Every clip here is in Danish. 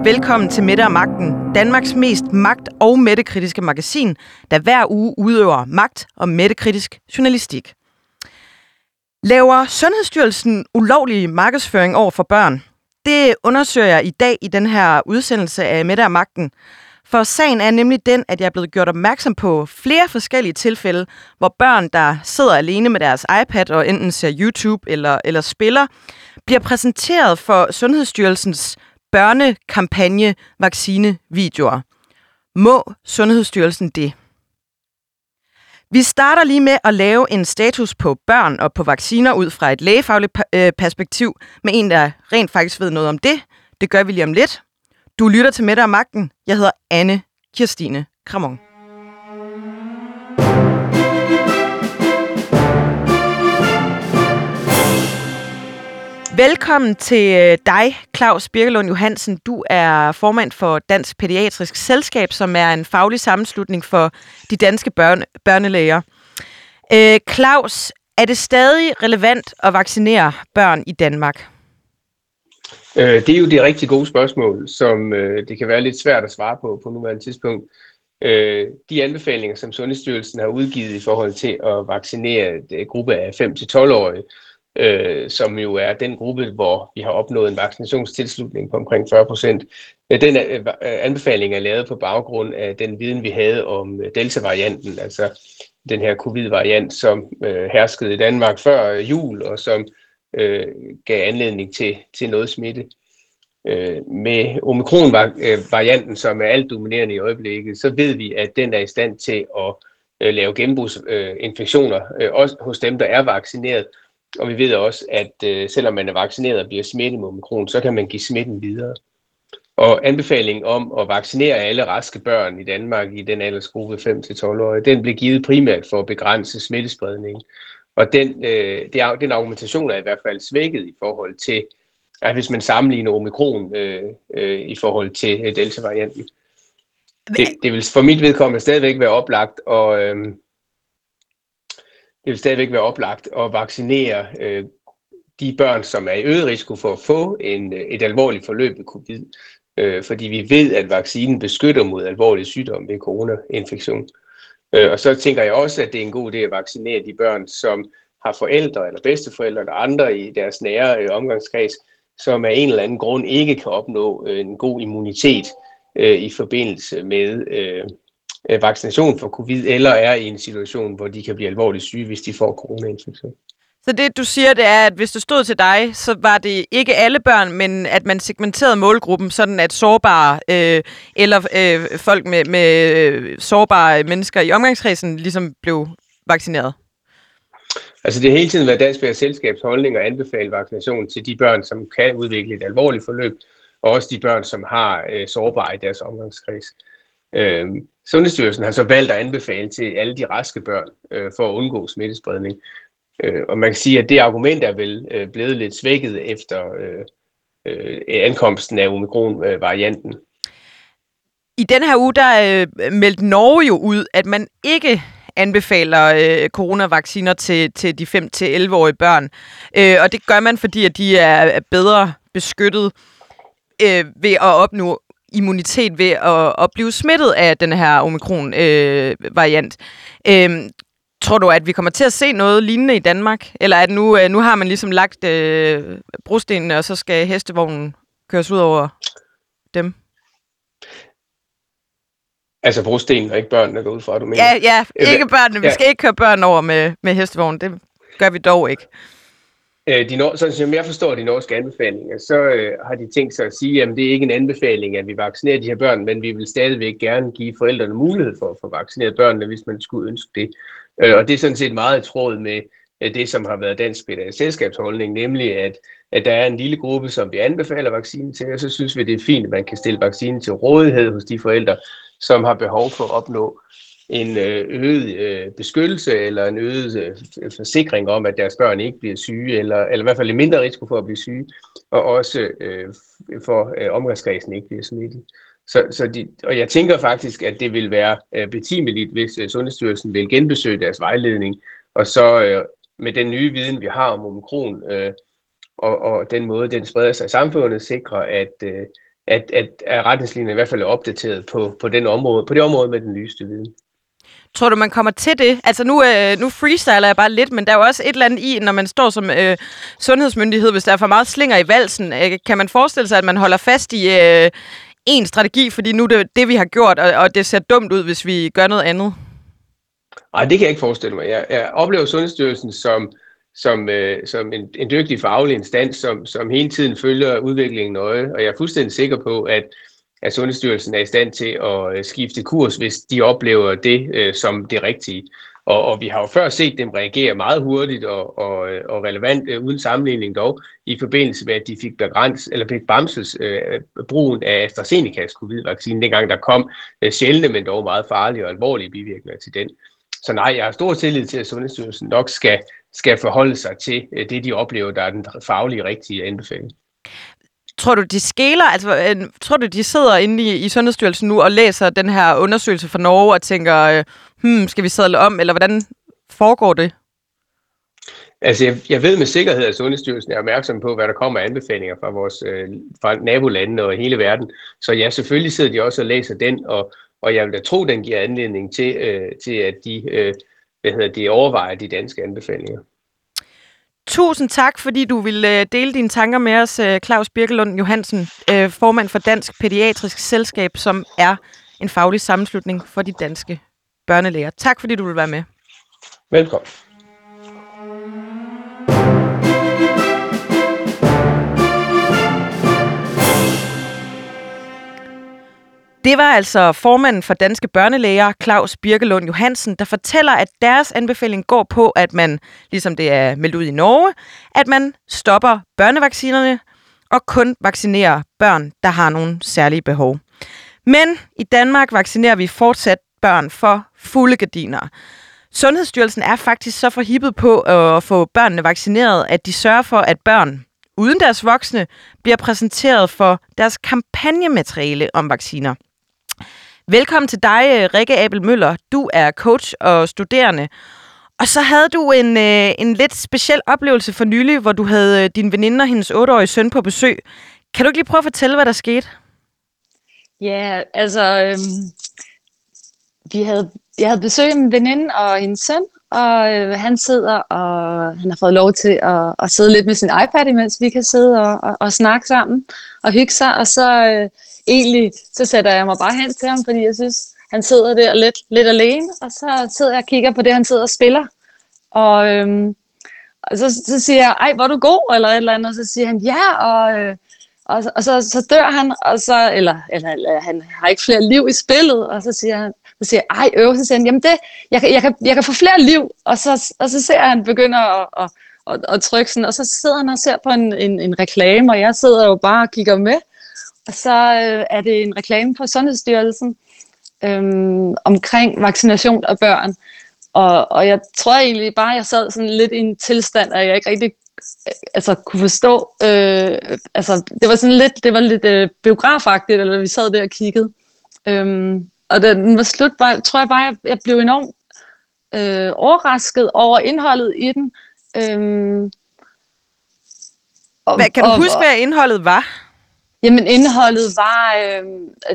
og velkommen til Mette og Magten, Danmarks mest magt- og mættekritiske magasin, der hver uge udøver magt- og mættekritisk journalistik. Laver Sundhedsstyrelsen ulovlig markedsføring over for børn? Det undersøger jeg i dag i den her udsendelse af Mette og Magten. For sagen er nemlig den, at jeg er blevet gjort opmærksom på flere forskellige tilfælde, hvor børn, der sidder alene med deres iPad og enten ser YouTube eller, eller spiller, bliver præsenteret for Sundhedsstyrelsens børnekampagne vaccinevideoer. Må Sundhedsstyrelsen det? Vi starter lige med at lave en status på børn og på vacciner ud fra et lægefagligt øh, perspektiv med en, der rent faktisk ved noget om det. Det gør vi lige om lidt. Du lytter til Mette og Magten. Jeg hedder Anne Kirstine Kramon. Velkommen til øh, dig, Claus Birkelund Johansen. Du er formand for Dansk Pædiatrisk Selskab, som er en faglig sammenslutning for de danske børne, børnelæger. Øh, Claus, er det stadig relevant at vaccinere børn i Danmark? Øh, det er jo det rigtig gode spørgsmål, som øh, det kan være lidt svært at svare på på nuværende tidspunkt. Øh, de anbefalinger, som Sundhedsstyrelsen har udgivet i forhold til at vaccinere et gruppe af 5-12-årige, øh, øh, som jo er den gruppe, hvor vi har opnået en vaccinationstilslutning på omkring 40 procent. Øh, den øh, øh, anbefaling er lavet på baggrund af den viden, vi havde om øh, Delta-varianten, altså den her covid-variant, som øh, herskede i Danmark før jul, og som øh, gav anledning til, til noget smitte. Øh, med omikron-varianten, som er alt dominerende i øjeblikket, så ved vi, at den er i stand til at øh, lave genbrugsinfektioner, øh, også hos dem, der er vaccineret, og vi ved også, at øh, selvom man er vaccineret og bliver smittet med omikron, så kan man give smitten videre. Og anbefalingen om at vaccinere alle raske børn i Danmark i den aldersgruppe 5-12-årige, den blev givet primært for at begrænse smittespredningen. Og den, øh, det, den argumentation er i hvert fald svækket i forhold til, at hvis man sammenligner omikron øh, øh, i forhold til øh, delta-varianten. Det, det vil for mit vedkommende stadigvæk være oplagt og øh, det vil stadigvæk være oplagt at vaccinere øh, de børn, som er i øget risiko for at få en, øh, et alvorligt forløb med covid, øh, fordi vi ved, at vaccinen beskytter mod alvorlige sygdomme ved coronainfektion. Øh, og så tænker jeg også, at det er en god idé at vaccinere de børn, som har forældre eller bedsteforældre eller andre i deres nære øh, omgangskreds, som af en eller anden grund ikke kan opnå øh, en god immunitet øh, i forbindelse med Øh, vaccination for covid, eller er i en situation, hvor de kan blive alvorligt syge, hvis de får coronainfektion. Så det, du siger, det er, at hvis det stod til dig, så var det ikke alle børn, men at man segmenterede målgruppen, sådan at sårbare øh, eller øh, folk med, med øh, sårbare mennesker i omgangskredsen ligesom blev vaccineret? Altså det har hele tiden været Dansk Selskabs holdning at anbefale vaccination til de børn, som kan udvikle et alvorligt forløb, og også de børn, som har øh, sårbare i deres omgangskreds. Øh, Øh, Sundhedsstyrelsen har så valgt at anbefale til alle de raske børn øh, for at undgå smittespredning. Øh, og man kan sige, at det argument er vel øh, blevet lidt svækket efter øh, øh, ankomsten af omikron-varianten. I den her uge, der øh, meldte Norge jo ud, at man ikke anbefaler øh, coronavacciner til, til de 5-11-årige børn. Øh, og det gør man, fordi at de er bedre beskyttet øh, ved at opnå immunitet ved at, at blive smittet af den her omikron-variant. Øh, øh, tror du, at vi kommer til at se noget lignende i Danmark? Eller at nu, øh, nu har man ligesom lagt øh, brostenene, og så skal hestevognen køres ud over dem? Altså brostenene og ikke børnene går ud fra, du mener? Ja, ja, ikke børnene. Vi skal ikke køre børn over med, med hestevognen. Det gør vi dog ikke. Øh, de nor- sådan som jeg forstår de norske anbefalinger, så øh, har de tænkt sig at sige, at det er ikke en anbefaling, at vi vaccinerer de her børn, men vi vil stadigvæk gerne give forældrene mulighed for at få vaccineret børnene, hvis man skulle ønske det. Øh, og det er sådan set meget i tråd med øh, det, som har været dansk selskabsholdning, nemlig at, at der er en lille gruppe, som vi anbefaler vaccinen til, og så synes vi, det er fint, at man kan stille vaccinen til rådighed hos de forældre, som har behov for at opnå en øh, øget øh, beskyttelse eller en øget øh, forsikring om, at deres børn ikke bliver syge, eller, eller i hvert fald en mindre risiko for at blive syge, og også øh, for øh, omgangskredsen ikke bliver smittet. Så, så de, og jeg tænker faktisk, at det vil være øh, betimeligt, hvis øh, Sundhedsstyrelsen vil genbesøge deres vejledning, og så øh, med den nye viden, vi har om omikron, øh, og, og den måde, den spreder sig i samfundet, sikre, at, øh, at, at, at retningslinjerne i hvert fald er opdateret på, på, den område, på det område med den nyeste viden. Tror du, man kommer til det? Altså nu, øh, nu freestyler jeg bare lidt, men der er jo også et eller andet i, når man står som øh, sundhedsmyndighed, hvis der er for meget slinger i valsen. Øh, kan man forestille sig, at man holder fast i øh, én strategi, fordi nu er det det, vi har gjort, og, og det ser dumt ud, hvis vi gør noget andet? Nej, det kan jeg ikke forestille mig. Jeg, jeg oplever Sundhedsstyrelsen som, som, øh, som en, en dygtig faglig instans, som, som hele tiden følger udviklingen nøje, og jeg er fuldstændig sikker på, at at Sundhedsstyrelsen er i stand til at øh, skifte kurs, hvis de oplever det øh, som det rigtige. Og, og vi har jo før set dem reagere meget hurtigt og, og, øh, og relevant, øh, uden sammenligning dog, i forbindelse med, at de fik, begrænset, eller fik bremses øh, brugen af AstraZenecas covid-vaccine, dengang der kom øh, sjældne, men dog meget farlige og alvorlige bivirkninger til den. Så nej, jeg har stor tillid til, at Sundhedsstyrelsen nok skal, skal forholde sig til øh, det, de oplever, der er den faglige rigtige anbefaling. Tror du, de skæler? Altså, tror du, de sidder inde i, i Sundhedsstyrelsen nu og læser den her undersøgelse fra Norge og tænker, øh, hmm, skal vi sadle om, eller hvordan foregår det? Altså, jeg, jeg ved med sikkerhed, at Sundhedsstyrelsen er opmærksom på, hvad der kommer af anbefalinger fra vores øh, fra nabolande og hele verden. Så ja, selvfølgelig sidder de også og læser den, og, og jeg vil da tro, den giver anledning til, øh, til at de, øh, hvad hedder de overvejer de danske anbefalinger. Tusind tak, fordi du ville øh, dele dine tanker med os, øh, Claus Birkelund Johansen, øh, formand for Dansk Pædiatrisk Selskab, som er en faglig sammenslutning for de danske børnelæger. Tak, fordi du vil være med. Velkommen. Det var altså formanden for Danske Børnelæger, Claus Birkelund Johansen, der fortæller, at deres anbefaling går på, at man, ligesom det er meldt ud i Norge, at man stopper børnevaccinerne og kun vaccinerer børn, der har nogle særlige behov. Men i Danmark vaccinerer vi fortsat børn for fulde gardiner. Sundhedsstyrelsen er faktisk så forhippet på at få børnene vaccineret, at de sørger for, at børn uden deres voksne bliver præsenteret for deres kampagnemateriale om vacciner. Velkommen til dig, øh, Rikke Abel Møller. Du er coach og studerende. Og så havde du en, øh, en lidt speciel oplevelse for nylig, hvor du havde øh, din veninde og hendes 8-årige søn på besøg. Kan du ikke lige prøve at fortælle, hvad der skete? Ja, altså, øhm, vi havde, jeg havde besøg af min veninde og hendes søn, og øh, han sidder, og han har fået lov til at, at sidde lidt med sin iPad, imens vi kan sidde og, og, og snakke sammen og hygge sig, og så... Øh, egentlig, så sætter jeg mig bare hen til ham, fordi jeg synes, han sidder der lidt, lidt alene, og så sidder jeg og kigger på det, han sidder og spiller. Og, øhm, og så, så siger jeg, ej, hvor er du god, eller et eller andet, og så siger han, ja, og, øh, og, og så, så dør han, og så, eller, eller, eller han har ikke flere liv i spillet, og så siger han, så siger jeg, ej, øv, så siger han, jamen det, jeg, jeg, kan, jeg kan få flere liv, og så, og så ser jeg, at han begynder at, at, at, at trykke sådan, og så sidder han og ser på en, en, en reklame, og jeg sidder jo bare og kigger med, og så øh, er det en reklame på Sundhedsstyrelsen øh, omkring vaccination af børn. Og, og jeg tror egentlig bare, at jeg sad sådan lidt i en tilstand, at jeg ikke rigtig øh, altså, kunne forstå. Øh, altså, det var sådan lidt, det var lidt øh, biografagtigt, eller vi sad der og kiggede. Øhm, og da den var slut, bare, tror jeg bare, jeg, jeg blev enormt øh, overrasket over indholdet i den. Øhm, og, hvad, kan du og, huske, hvad indholdet var? Jamen indholdet var, øh,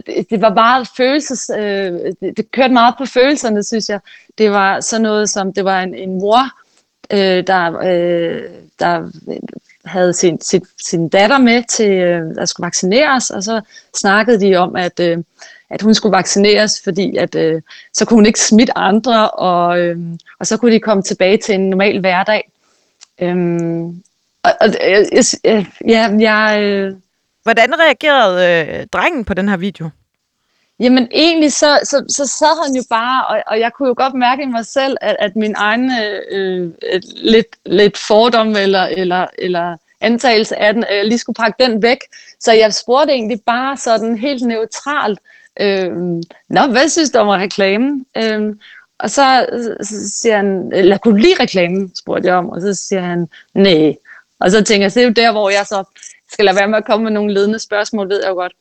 det, det var meget følelses, øh, det, det kørte meget på følelserne, synes jeg. Det var sådan noget som, det var en, en mor, øh, der, øh, der havde sin, sin, sin datter med til, øh, der skulle vaccineres, og så snakkede de om, at, øh, at hun skulle vaccineres, fordi at, øh, så kunne hun ikke smitte andre, og, øh, og så kunne de komme tilbage til en normal hverdag. Øh, og, og øh, jeg, jeg, ja, jeg, øh, Hvordan reagerede øh, drengen på den her video? Jamen egentlig så, så, så sad han jo bare, og, og jeg kunne jo godt mærke i mig selv, at, at min egen øh, øh lidt, lidt fordom eller, eller, eller antagelse af den, at jeg lige skulle pakke den væk. Så jeg spurgte egentlig bare sådan helt neutralt, øh, Nå, hvad synes du om reklamen? Øh, og så, så siger han, eller kunne du lide reklamen, spurgte jeg om, og så siger han, nej. Og så tænker jeg, så det er jo der, hvor jeg så skal lade være med at komme med nogle ledende spørgsmål, ved jeg jo godt.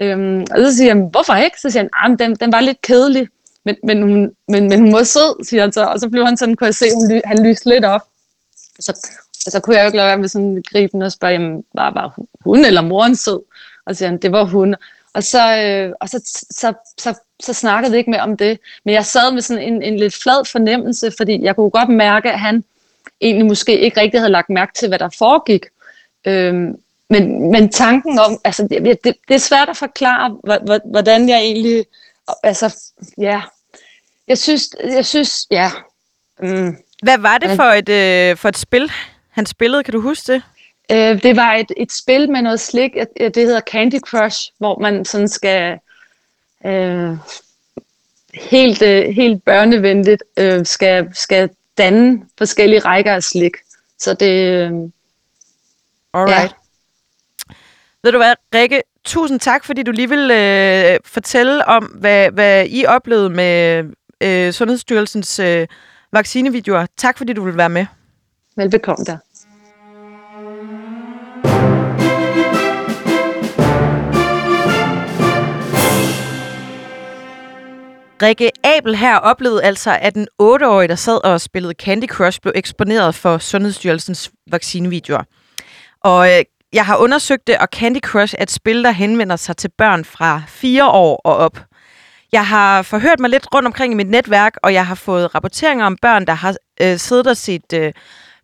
Øhm, og så siger han, hvorfor ikke? Så siger han, ah, den, den var lidt kedelig, men, men, hun, men, men hun var sød, siger han så. Og så blev han sådan, kunne jeg se, hun, han lyste lidt op. Så, og så kunne jeg jo ikke lade være med sådan griben og spørge, jamen, var, var hun eller moren sød? Og så siger han, det var hun. Og så, øh, og så, så, så, så snakkede vi ikke mere om det. Men jeg sad med sådan en, en lidt flad fornemmelse, fordi jeg kunne godt mærke, at han egentlig måske ikke rigtig havde lagt mærke til, hvad der foregik. Øhm, men, men tanken om, altså det, det, det er svært at forklare, hvordan jeg egentlig, altså ja, jeg synes, jeg synes, ja. Mm. Hvad var det for et, øh, for et spil, han spillede? Kan du huske det? Øh, det var et, et spil med noget slik, det hedder Candy Crush, hvor man sådan skal øh, helt, øh, helt børnevenligt øh, skal, skal danne forskellige rækker af slik. Så det... Øh, Alright. Ja. Ved du hvad, Rikke, tusind tak, fordi du lige vil øh, fortælle om, hvad, hvad I oplevede med øh, Sundhedsstyrelsens øh, vaccinevideoer. Tak, fordi du vil være med. Velbekomme der. Rikke Abel her oplevede altså, at den 8-årige, der sad og spillede Candy Crush, blev eksponeret for Sundhedsstyrelsens vaccinevideoer. Og øh, jeg har undersøgt det, og Candy Crush er et spil, der henvender sig til børn fra 4 år og op. Jeg har forhørt mig lidt rundt omkring i mit netværk, og jeg har fået rapporteringer om børn, der har øh, siddet og set øh,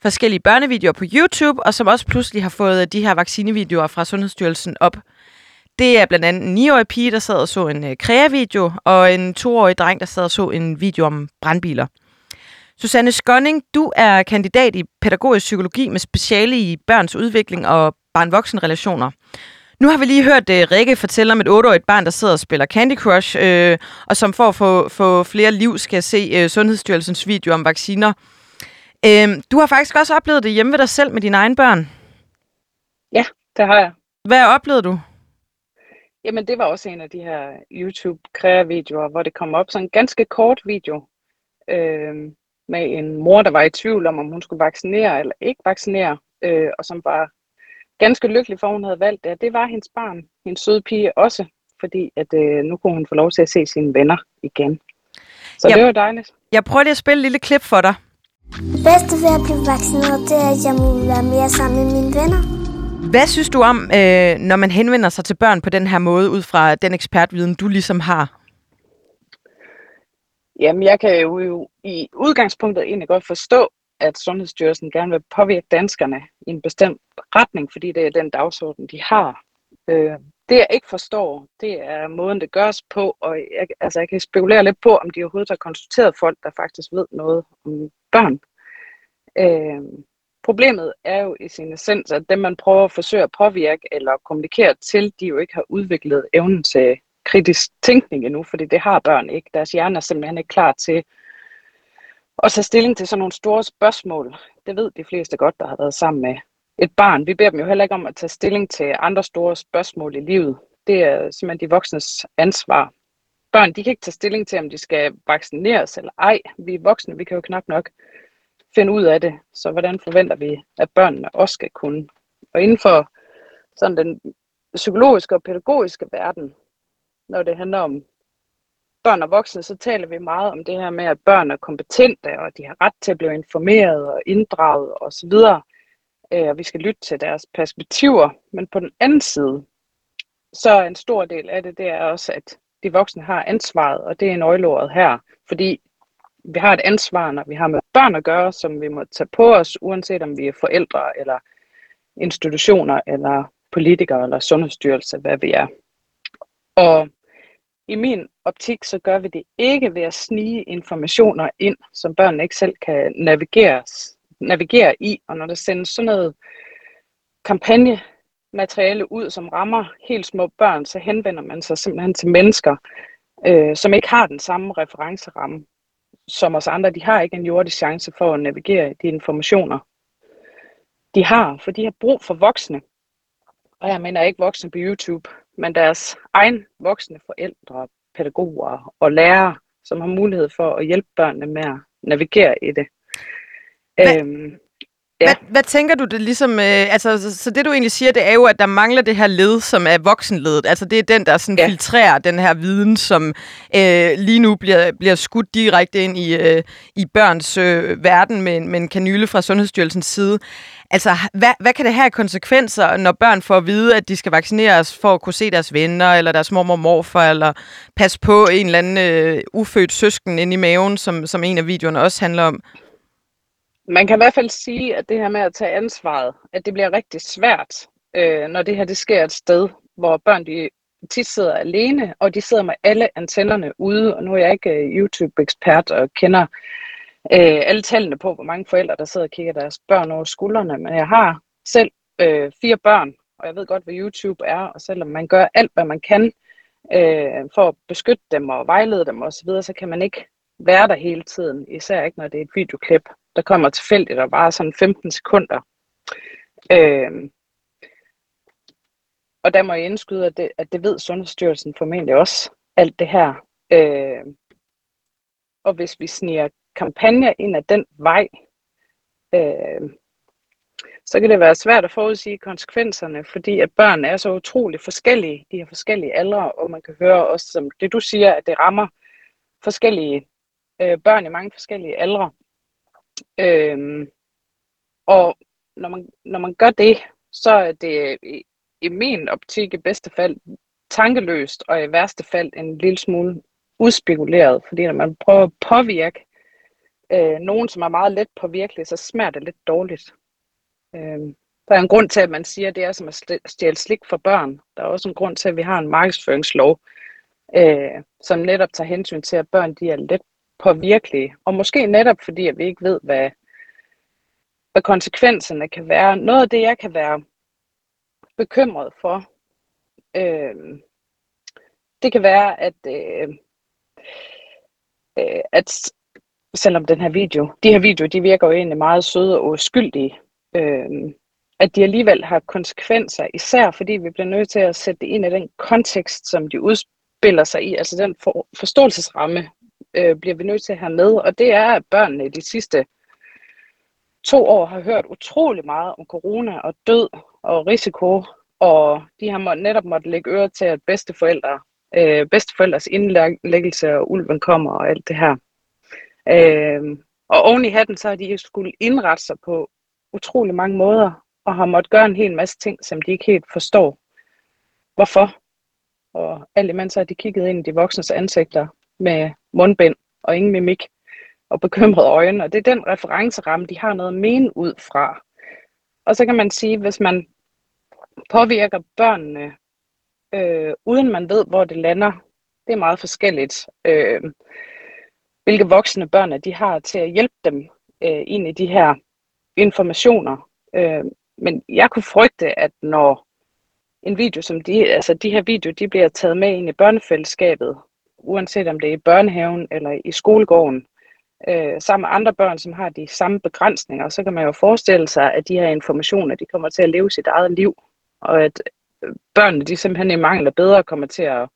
forskellige børnevideoer på YouTube, og som også pludselig har fået øh, de her vaccinevideoer fra Sundhedsstyrelsen op. Det er blandt andet en 9-årig pige, der sad og så en øh, krea-video, og en 2-årig dreng, der sad og så en video om brandbiler. Susanne Skåning, du er kandidat i pædagogisk psykologi med speciale i børns udvikling og barn-voksen-relationer. Nu har vi lige hørt uh, Rikke fortælle om et 8-årigt barn, der sidder og spiller Candy Crush, øh, og som for at få, få flere liv skal se uh, Sundhedsstyrelsens video om vacciner. Øh, du har faktisk også oplevet det hjemme ved dig selv med dine egne børn. Ja, det har jeg. Hvad oplevede du? Jamen, det var også en af de her YouTube-kreavideoer, hvor det kom op sådan en ganske kort video øh, med en mor, der var i tvivl om, om hun skulle vaccinere eller ikke vaccinere, øh, og som var ganske lykkelig for, at hun havde valgt det. Det var hendes barn, hendes søde pige også, fordi at, øh, nu kunne hun få lov til at se sine venner igen. Så jeg, det var dejligt. Jeg prøver lige at spille et lille klip for dig. Det bedste ved at blive vaccineret, det er, at jeg må være mere sammen med mine venner. Hvad synes du om, øh, når man henvender sig til børn på den her måde, ud fra den ekspertviden, du ligesom har? Jamen, jeg kan jo i udgangspunktet egentlig godt forstå, at Sundhedsstyrelsen gerne vil påvirke danskerne i en bestemt retning, fordi det er den dagsorden, de har. Øh, det jeg ikke forstår, det er måden, det gøres på, og jeg, altså, jeg kan spekulere lidt på, om de overhovedet har konsulteret folk, der faktisk ved noget om børn. Øh, problemet er jo i sin essens, at dem, man prøver at forsøge at påvirke eller kommunikere til, de jo ikke har udviklet evnen til kritisk tænkning endnu, fordi det har børn ikke. Deres hjerne er simpelthen ikke klar til at tage stilling til sådan nogle store spørgsmål. Det ved de fleste godt, der har været sammen med et barn. Vi beder dem jo heller ikke om at tage stilling til andre store spørgsmål i livet. Det er simpelthen de voksnes ansvar. Børn, de kan ikke tage stilling til, om de skal vaccineres eller ej. Vi er voksne, vi kan jo knap nok finde ud af det. Så hvordan forventer vi, at børnene også skal kunne? Og inden for sådan den psykologiske og pædagogiske verden, når det handler om børn og voksne, så taler vi meget om det her med, at børn er kompetente, og de har ret til at blive informeret og inddraget osv. Øh, og vi skal lytte til deres perspektiver. Men på den anden side, så er en stor del af det, det er også, at de voksne har ansvaret, og det er nøgleordet her. Fordi vi har et ansvar, når vi har med børn at gøre, som vi må tage på os, uanset om vi er forældre eller institutioner eller politikere eller sundhedsstyrelse, hvad vi er. Og i min optik, så gør vi det ikke ved at snige informationer ind, som børnene ikke selv kan navigere, navigere i. Og når der sendes sådan noget kampagnemateriale ud, som rammer helt små børn, så henvender man sig simpelthen til mennesker, øh, som ikke har den samme referenceramme som os andre. De har ikke en jordisk chance for at navigere de informationer, de har, for de har brug for voksne. Og jeg mener ikke voksne på YouTube, men deres egen voksne forældre, pædagoger og lærere, som har mulighed for at hjælpe børnene med at navigere i det. Øhm, Ja. Hvad, hvad tænker du det ligesom, øh, altså så, så det du egentlig siger, det er jo, at der mangler det her led, som er voksenledet. Altså det er den, der sådan ja. filtrerer den her viden, som øh, lige nu bliver, bliver skudt direkte ind i, øh, i børns øh, verden med, med en kanyle fra Sundhedsstyrelsens side. Altså, hvad, hvad kan det have konsekvenser, når børn får at vide, at de skal vaccineres for at kunne se deres venner, eller deres mormor og morfar, eller passe på en eller anden øh, ufødt søsken inde i maven, som, som en af videoerne også handler om? Man kan i hvert fald sige, at det her med at tage ansvaret, at det bliver rigtig svært, øh, når det her det sker et sted, hvor børn de tit sidder alene, og de sidder med alle antennerne ude. Og nu er jeg ikke øh, YouTube-ekspert og kender øh, alle tallene på, hvor mange forældre, der sidder og kigger deres børn over skuldrene, men jeg har selv øh, fire børn, og jeg ved godt, hvad YouTube er, og selvom man gør alt, hvad man kan øh, for at beskytte dem og vejlede dem osv., så, så kan man ikke være der hele tiden, især ikke når det er et videoklip, der kommer tilfældigt og bare sådan 15 sekunder. Øh, og der må jeg indskyde, at det, at det ved Sundhedsstyrelsen formentlig også, alt det her. Øh, og hvis vi sniger kampagner ind ad den vej, øh, så kan det være svært at forudsige konsekvenserne, fordi at børn er så utrolig forskellige. De har forskellige aldre, og man kan høre også, som det du siger, at det rammer forskellige øh, børn i mange forskellige aldre. Øhm, og når man, når man gør det, så er det i, i min optik i bedste fald tankeløst, og i værste fald en lille smule udspekuleret, fordi når man prøver at påvirke øh, nogen, som er meget let påvirkelig, så smager det lidt dårligt. Øh, der er en grund til, at man siger, at det er som at stjæle slik for børn. Der er også en grund til, at vi har en markedsføringslov, øh, som netop tager hensyn til, at børn de er let påvirkelige. Og måske netop fordi, at vi ikke ved, hvad, hvad konsekvenserne kan være. Noget af det, jeg kan være bekymret for, øh, det kan være, at, øh, øh, at selvom den her video, de her videoer, de virker jo egentlig meget søde og uskyldige, øh, at de alligevel har konsekvenser, især fordi vi bliver nødt til at sætte det ind i den kontekst, som de udspiller sig i, altså den for, forståelsesramme, øh, bliver vi nødt til at have med, og det er, at børnene de sidste to år har hørt utrolig meget om corona og død og risiko, og de har må, netop måttet lægge øre til, at bedsteforældre, øh, bedsteforældres indlæggelse og ulven kommer og alt det her. Øh, og oven i hatten, så har de skulle indrette sig på utrolig mange måder, og har måttet gøre en hel masse ting, som de ikke helt forstår. Hvorfor? Og alt imens har de kigget ind i de voksnes ansigter med mundbind og ingen mimik og bekymrede øjne. Og det er den referenceramme, de har noget at mene ud fra. Og så kan man sige, hvis man påvirker børnene, øh, uden man ved, hvor det lander, det er meget forskelligt. Øh, hvilke voksne børn de har til at hjælpe dem øh, ind i de her informationer. Øh, men jeg kunne frygte, at når en video som de, altså de her videoer, de bliver taget med ind i børnefællesskabet, uanset om det er i børnehaven eller i skolegården, øh, sammen med andre børn, som har de samme begrænsninger, så kan man jo forestille sig, at de her informationer, de kommer til at leve sit eget liv, og at øh, børnene, de simpelthen i mangel af bedre, kommer til at,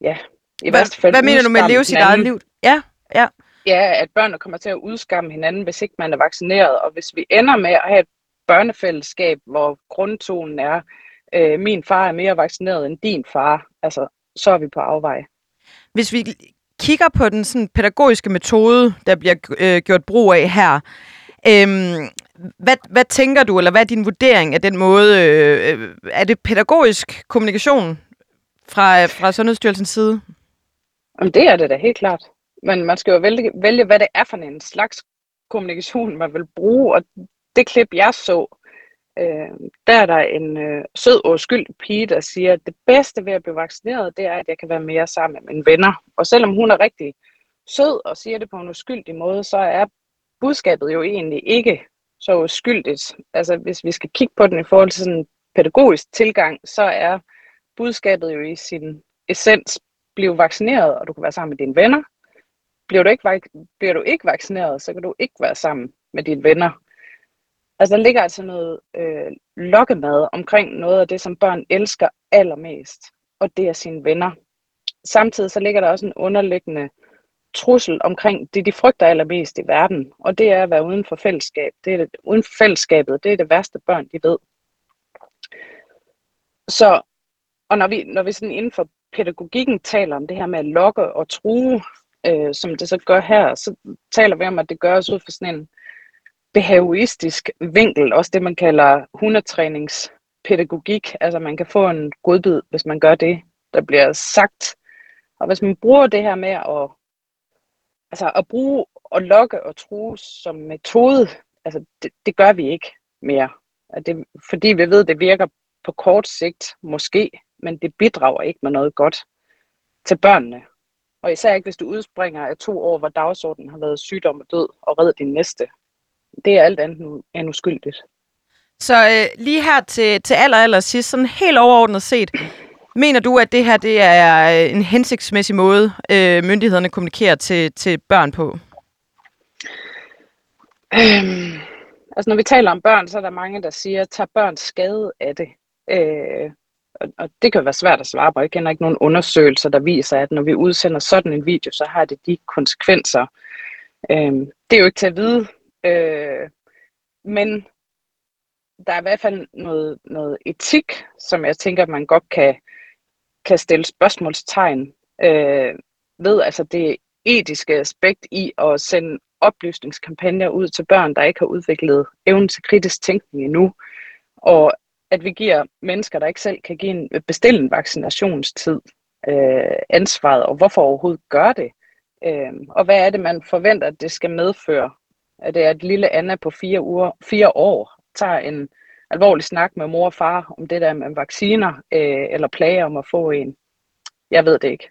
ja, i værste fald Hvad mener du med at leve sit eget liv? Ja, ja. Ja, at børnene kommer til at udskamme hinanden, hvis ikke man er vaccineret, og hvis vi ender med at have et børnefællesskab, hvor grundtonen er, øh, min far er mere vaccineret end din far, altså, så er vi på afvej. Hvis vi kigger på den sådan, pædagogiske metode, der bliver øh, gjort brug af her, øhm, hvad, hvad tænker du, eller hvad er din vurdering af den måde? Øh, øh er det pædagogisk kommunikation fra, øh, fra Sundhedsstyrelsens side? Jamen, det er det da helt klart. Men man skal jo vælge, vælge, hvad det er for en slags kommunikation, man vil bruge. Og det klip, jeg så, øh, der er der en øh, sød og uskyldig pige, der siger, at det bedste ved at blive vaccineret, det er, at jeg kan være mere sammen med mine venner. Og selvom hun er rigtig sød og siger det på en uskyldig måde, så er budskabet jo egentlig ikke så uskyldigt. Altså hvis vi skal kigge på den i forhold til sådan en pædagogisk tilgang, så er budskabet jo i sin essens, bliv vaccineret, og du kan være sammen med dine venner. Bliver du ikke, bliver du ikke vaccineret, så kan du ikke være sammen med dine venner. Altså der ligger altså noget øh, lokkemad omkring noget af det, som børn elsker allermest, og det er sine venner. Samtidig så ligger der også en underliggende trussel omkring det, de frygter allermest i verden, og det er at være uden for fællesskab. Det er det, uden for fællesskabet, det er det værste børn, de ved. Så, og når vi, når vi sådan inden for pædagogikken taler om det her med at lokke og true, øh, som det så gør her, så taler vi om, at det gøres ud fra sådan en behavioristisk vinkel, også det man kalder hundetræningspædagogik, altså man kan få en godbid, hvis man gør det, der bliver sagt. Og hvis man bruger det her med at, altså at bruge og lokke og true som metode, altså det, det gør vi ikke mere. Det, fordi vi ved, det virker på kort sigt, måske, men det bidrager ikke med noget godt til børnene. Og især ikke, hvis du udspringer af to år, hvor dagsordenen har været sygdom og død, og red din næste. Det er alt andet end uskyldigt. Så øh, lige her til, til aller, aller sidst, sådan helt overordnet set, mener du, at det her det er øh, en hensigtsmæssig måde, øh, myndighederne kommunikerer til, til børn på? Øhm, altså når vi taler om børn, så er der mange, der siger, tager børn skade af det. Øh, og, og det kan være svært at svare på. Jeg kender ikke nogen undersøgelser, der viser, at når vi udsender sådan en video, så har det de konsekvenser. Øh, det er jo ikke til at vide. Øh, men der er i hvert fald noget, noget etik, som jeg tænker, man godt kan, kan stille spørgsmålstegn øh, ved. Altså det etiske aspekt i at sende oplysningskampagner ud til børn, der ikke har udviklet evnen til kritisk tænkning endnu. Og at vi giver mennesker, der ikke selv kan give en, bestille en vaccinationstid, øh, ansvaret, og hvorfor overhovedet gør det. Øh, og hvad er det, man forventer, at det skal medføre? At det er, at lille Anna på fire, uger, fire år tager en alvorlig snak med mor og far om det der med vacciner, øh, eller plager om at få en. Jeg ved det ikke.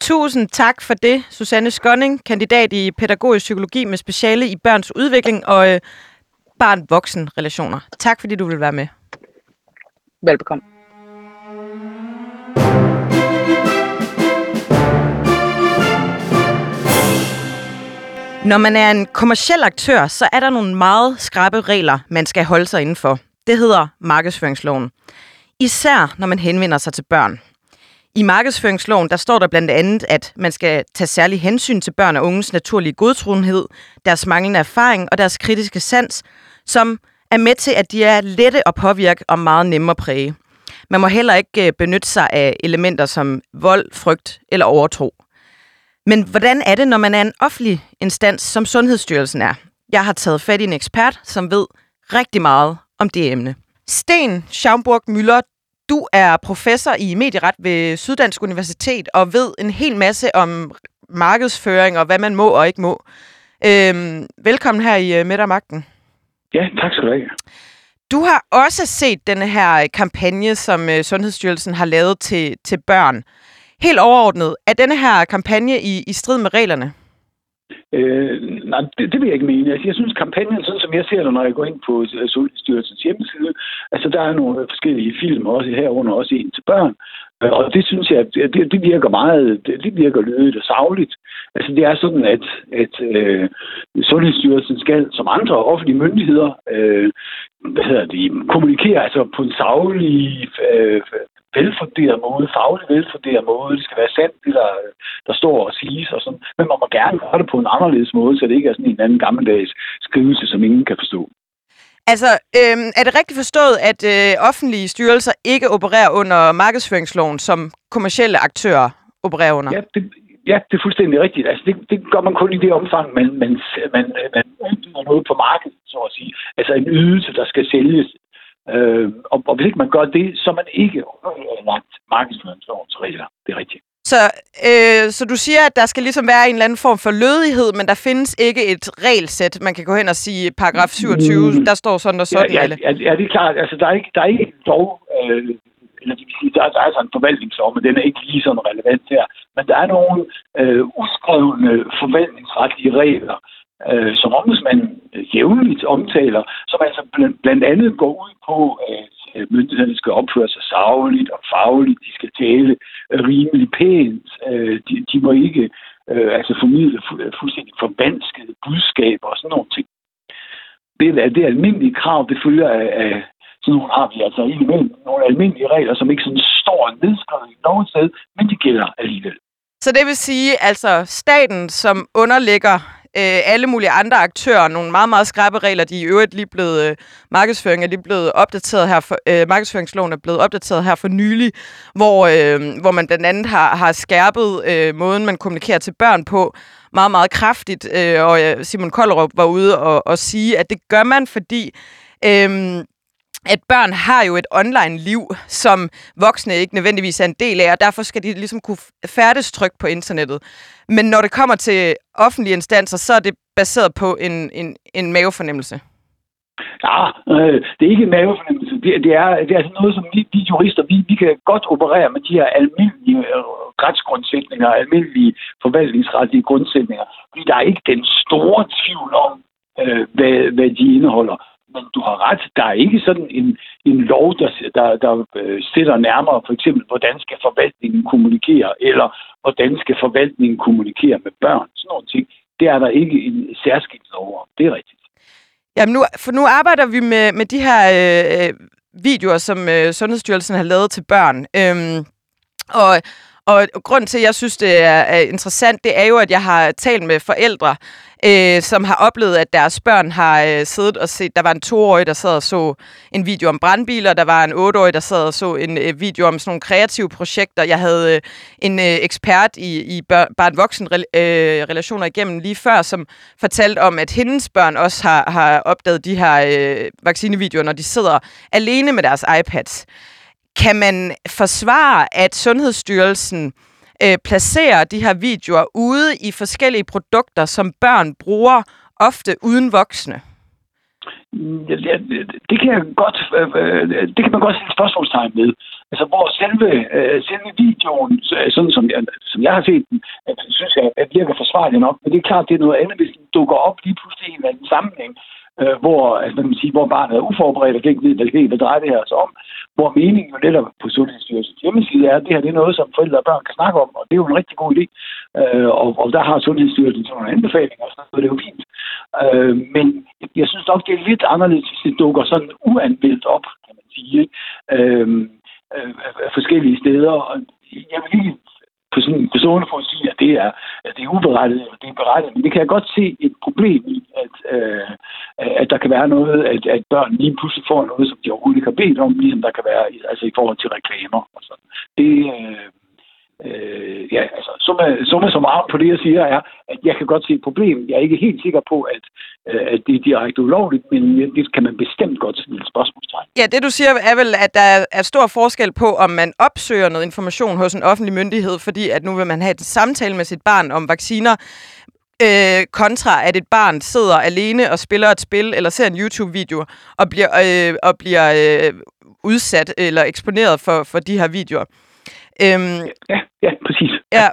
Tusind tak for det, Susanne Skåning, kandidat i pædagogisk psykologi med speciale i børns udvikling og øh, barn-voksen relationer. Tak fordi du vil være med. Velbekomme. Når man er en kommersiel aktør, så er der nogle meget skrappe regler, man skal holde sig indenfor. Det hedder markedsføringsloven. Især når man henvender sig til børn. I markedsføringsloven der står der blandt andet, at man skal tage særlig hensyn til børn og unges naturlige godtroenhed, deres manglende erfaring og deres kritiske sans, som er med til, at de er lette at påvirke og meget nemme at præge. Man må heller ikke øh, benytte sig af elementer som vold, frygt eller overtro. Men hvordan er det, når man er en offentlig instans, som Sundhedsstyrelsen er? Jeg har taget fat i en ekspert, som ved rigtig meget om det emne. Sten Schaumburg Møller, du er professor i medieret ved Syddansk Universitet og ved en hel masse om markedsføring og hvad man må og ikke må. Øhm, velkommen her i uh, Midt Magten. Ja, tak skal du have. Du har også set denne her kampagne, som uh, Sundhedsstyrelsen har lavet til, til børn. Helt overordnet, er denne her kampagne i, i strid med reglerne? Øh, nej, det, det vil jeg ikke mene. Altså, jeg synes, kampagnen, sådan som jeg ser det, når jeg går ind på altså, Sundhedsstyrelsens hjemmeside, altså der er nogle forskellige film også herunder, også en til børn. Øh, og det synes jeg, det, det virker meget, det, det virker lødigt og savligt. Altså det er sådan, at, at øh, Sundhedsstyrelsen skal, som andre offentlige myndigheder, øh, hvad hedder det, kommunikere altså på en savlig, øh, velfunderet måde, fagligt velfunderet måde. Det skal være sandt, det der, der står og siges og sådan. Men man må gerne gøre det på en anderledes måde, så det ikke er sådan en anden gammeldags skrivelse, som ingen kan forstå. Altså, øh, er det rigtigt forstået, at øh, offentlige styrelser ikke opererer under markedsføringsloven, som kommersielle aktører opererer under? Ja, det, ja, det er fuldstændig rigtigt. Altså, det, det gør man kun i det omfang, man, man, man, man udbyder noget på markedet, så at sige. Altså en ydelse, der skal sælges Øh, og, og hvis ikke man gør det, så er man ikke underlagt markedsføringslovens regler. Det er rigtigt. Så, øh, så du siger, at der skal ligesom være en eller anden form for lødighed, men der findes ikke et regelsæt. Man kan gå hen og sige, paragraf 27, mm. der står sådan og sådan. Ja, ja, ja, ja det er klart. Altså, der er ikke, der er ikke lov, øh, eller det vil sige, der, der er sådan en forvaltningslov, men den er ikke lige sådan relevant her. Men der er nogle øh, uskrevne forvaltningsretlige regler, øh, øh, som ombudsmanden øh, jævnligt omtaler, som altså bl- blandt andet går ud på, at øh, myndighederne skal opføre sig savligt og fagligt, de skal tale øh, rimelig pænt, øh, de, de må ikke øh, altså formidle fu- fuldstændig forbanskede budskaber og sådan nogle ting. Det er det almindelige krav, det følger af, af sådan nogle har vi altså indimellem nogle almindelige regler, som ikke sådan står nedskrevet noget sted, men de gælder alligevel. Så det vil sige, altså staten, som underlægger øh, alle mulige andre aktører nogle meget, meget skrappe regler, de er i øvrigt lige blevet, øh, markedsføring er lige blevet opdateret her, for, øh, markedsføringsloven er blevet opdateret her for nylig, hvor, øh, hvor man blandt andet har, har skærpet øh, måden, man kommunikerer til børn på, meget, meget kraftigt, øh, og øh, Simon Kollerup var ude og, og sige, at det gør man, fordi øh, at børn har jo et online-liv, som voksne ikke nødvendigvis er en del af, og derfor skal de ligesom kunne færdes trygt på internettet. Men når det kommer til offentlige instanser, så er det baseret på en, en, en mavefornemmelse. Ja, øh, det er ikke en mavefornemmelse. Det, det, er, det er altså noget, som vi, vi jurister, vi, vi kan godt operere med de her almindelige øh, retsgrundsætninger, almindelige forvaltningsretlige grundsætninger. Fordi der er ikke den store tvivl om, øh, hvad, hvad de indeholder. Men du har ret, der er ikke sådan en, en lov, der, der, der øh, sætter nærmere for eksempel, hvordan skal forvaltningen kommunikere, eller hvordan skal forvaltningen kommunikere med børn. Sådan nogle ting. Det er der ikke en særskilt lov om. Det er rigtigt. Jamen nu, for nu arbejder vi med, med de her øh, øh videoer, som øh, Sundhedsstyrelsen har lavet til børn. Øhm, og, og grund til, at jeg synes, det er, er interessant, det er jo, at jeg har talt med forældre, øh, som har oplevet, at deres børn har øh, siddet og set, der var en toårig, der sad og så en video om brandbiler, der var en otteårig, der sad og så en øh, video om sådan nogle kreative projekter. Jeg havde øh, en øh, ekspert i, i barn-voksen-relationer øh, igennem lige før, som fortalte om, at hendes børn også har, har opdaget de her øh, vaccinevideoer, når de sidder alene med deres iPads. Kan man forsvare, at Sundhedsstyrelsen øh, placerer de her videoer ude i forskellige produkter, som børn bruger ofte uden voksne? Det kan jeg godt, øh, det kan man godt sætte spørgsmålstegn ved. Altså, hvor selve, øh, selve videoen, sådan som jeg, som jeg har set den, synes jeg, at virker forsvarlig nok. Men det er klart, det er noget andet, hvis den dukker op lige pludselig i en eller anden sammenhæng, øh, hvor, altså, man sige, hvor barnet er uforberedt og ikke ved, hvad, hvad drejer det her sig om. Hvor meningen jo netop på Sundhedsstyrelsens hjemmeside er, at det her det er noget, som forældre og børn kan snakke om, og det er jo en rigtig god idé. Øh, og, og der har Sundhedsstyrelsen sådan nogle anbefalinger, og det er jo fint. Øh, men jeg synes nok, det er lidt anderledes, hvis det dukker sådan uanmeldt op, kan man sige, øh, øh, øh, forskellige steder. Og jeg vil lige på sådan på stående fod sige, at det er, at det er uberettet, eller det er berettet. Men det kan jeg godt se et problem i, at, øh, at der kan være noget, at, at børn lige pludselig får noget, som de overhovedet ikke har bedt om, ligesom der kan være altså i forhold til reklamer og sådan. Det, øh, øh, ja, altså, summa, summa summarum på det, jeg siger, er, at jeg kan godt se problemet. Jeg er ikke helt sikker på, at, øh, at det er direkte ulovligt, men det kan man bestemt godt stille spørgsmålstegn. Ja, det du siger er vel, at der er stor forskel på, om man opsøger noget information hos en offentlig myndighed, fordi at nu vil man have et samtale med sit barn om vacciner, øh, kontra at et barn sidder alene og spiller et spil eller ser en YouTube-video og bliver, øh, og bliver øh, udsat eller eksponeret for, for de her videoer. Øhm, ja, ja, præcis. Ja.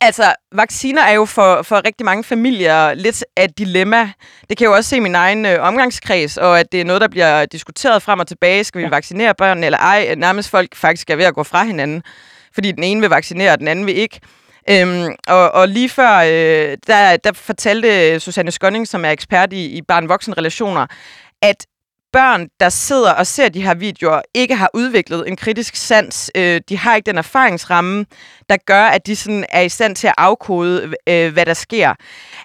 Altså, vacciner er jo for, for rigtig mange familier lidt af et dilemma. Det kan jeg jo også se i min egen øh, omgangskreds, og at det er noget, der bliver diskuteret frem og tilbage. Skal vi ja. vaccinere børnene eller ej? Nærmest folk faktisk er ved at gå fra hinanden, fordi den ene vil vaccinere, og den anden vil ikke. Øhm, og, og lige før, øh, der, der fortalte Susanne Skåning, som er ekspert i, i barn-voksen-relationer, at børn, der sidder og ser de her videoer, ikke har udviklet en kritisk sans. Øh, de har ikke den erfaringsramme, der gør, at de sådan er i stand til at afkode, øh, hvad der sker.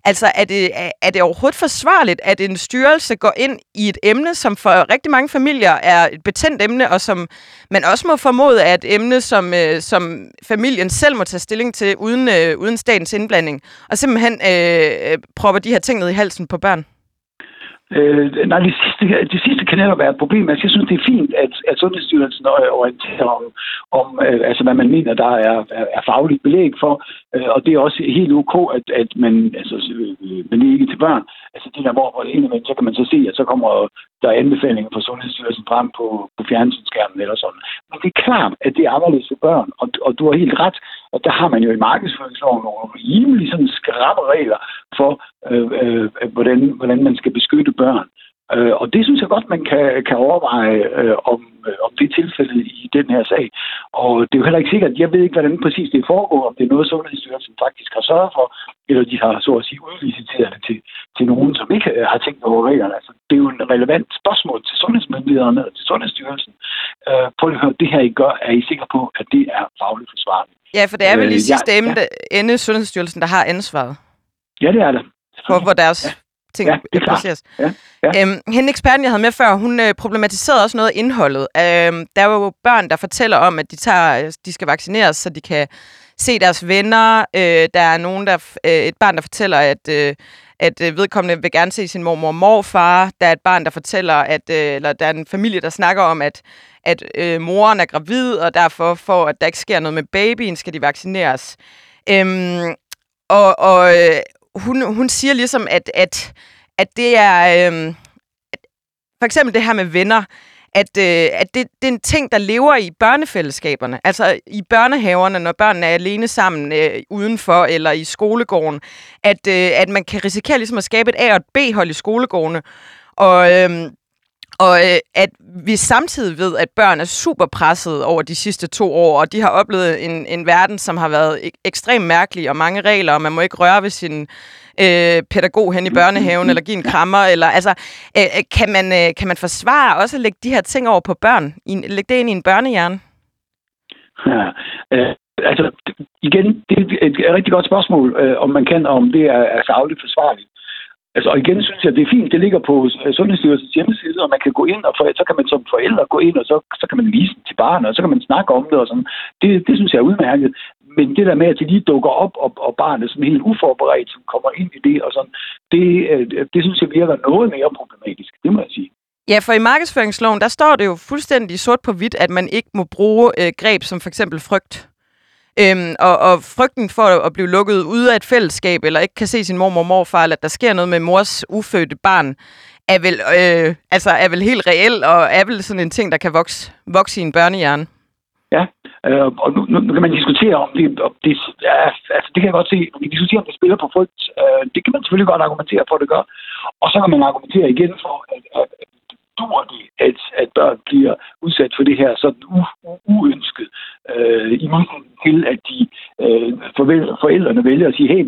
Altså, er det, er det overhovedet forsvarligt, at en styrelse går ind i et emne, som for rigtig mange familier er et betændt emne, og som man også må formode er et emne, som, øh, som familien selv må tage stilling til, uden, øh, uden statens indblanding, og simpelthen øh, øh propper de her ting ned i halsen på børn? Øh, nej, det sidste, det sidste kan netop være et problem. Altså, jeg synes, det er fint, at, at Sundhedsstyrelsen orienterer om, om øh, altså, hvad man mener, der er, er, er fagligt belæg for. Øh, og det er også helt ok, at, at man, altså, øh, man ikke til børn. Altså, det der, hvor, hvor det så kan man så se, at så kommer der anbefalinger fra Sundhedsstyrelsen frem på, på fjernsynsskærmen eller sådan. Men det er klart, at det er anderledes for børn, og, og du har helt ret, at der har man jo i markedsføringsloven nogle rimelig sådan skrappe regler for, øh, øh, hvordan, hvordan man skal beskytte børn. Øh, og det synes jeg godt, man kan, kan overveje, øh, om, øh, om det er tilfældet i den her sag. Og det er jo heller ikke sikkert, jeg ved ikke, hvordan præcis det foregår, om det er noget, Sundhedsstyrelsen faktisk har sørget for, eller de har så at sige udliciteret det til, til nogen, som ikke øh, har tænkt over reglerne. Altså, det er jo en relevant spørgsmål til sundhedsmyndighederne og til Sundhedsstyrelsen, øh, prøv at høre, det her I gør, er I sikre på, at det er fagligt forsvarligt? Ja, for det er vel i Øh, sidste ja, ende, ende Sundhedsstyrelsen, der har ansvaret Ja, det er det. for, hvor deres Ja. Ting Ja, det er placeres. Ja, ja. Øhm, hende eksperten, jeg havde med før, hun øh, problematiserede også noget af indholdet. Øhm, der er jo børn, der fortæller om, at de, tager, de skal vaccineres, så de kan se deres venner. Øh, der er nogen, der, øh, et barn, der fortæller, at, øh, at øh, vedkommende vil gerne se sin mormor og morfar. Der er et barn, der fortæller, at, øh, eller der er en familie, der snakker om, at, at øh, moren er gravid, og derfor for, at der ikke sker noget med babyen, skal de vaccineres. Øhm, og og øh, hun, hun siger ligesom, at, at, at det er... Øh, for eksempel det her med venner, at, øh, at det, det er en ting, der lever i børnefællesskaberne. Altså i børnehaverne, når børnene er alene sammen øh, udenfor eller i skolegården, at, øh, at man kan risikere ligesom at skabe et A- og et B-hold i skolegårdene. Og, øh, og øh, at vi samtidig ved, at børn er super presset over de sidste to år, og de har oplevet en, en verden, som har været ek- ekstremt mærkelig, og mange regler, og man må ikke røre ved sin øh, pædagog hen i børnehaven, eller give en krammer, eller altså, øh, øh, kan, man, øh, kan man forsvare også at lægge de her ting over på børn? I, lægge det ind i en børnehjerne? Ja, øh, altså, igen, det er et, rigtig godt spørgsmål, øh, om man kan, og om det er, er fagligt forsvarligt. Altså, og igen synes jeg, det er fint, det ligger på Sundhedsstyrelsens hjemmeside, og man kan gå ind, og for, så kan man som forældre gå ind, og så, så kan man vise til barnet, og så kan man snakke om det, og sådan. Det, det synes jeg er udmærket. Men det der med, at de lige dukker op, og, og barnet som sådan helt uforberedt, som kommer ind i det, og sådan, det, øh, det synes jeg virker noget mere problematisk, det må jeg sige. Ja, for i markedsføringsloven, der står det jo fuldstændig sort på hvidt, at man ikke må bruge øh, greb som for eksempel frygt. Øhm, og, og frygten for at blive lukket ude af et fællesskab, eller ikke kan se sin mormor og morfar, eller at der sker noget med mors ufødte barn, er vel, øh, altså er vel helt reel, og er vel sådan en ting, der kan vokse, vokse i en børnehjerne. Ja, øh, og nu, nu, nu kan man diskutere om det, om det, ja, altså det kan jeg godt se, man kan diskutere om det spiller på frygt. Øh, det kan man selvfølgelig godt argumentere for, at det gør. Og så kan man argumentere igen for, at, at, at dur det, at, at børn bliver udsat for det her sådan u, u, uønsket, øh, i modsætning til, at de øh, forældre, forældrene vælger at sige, hey,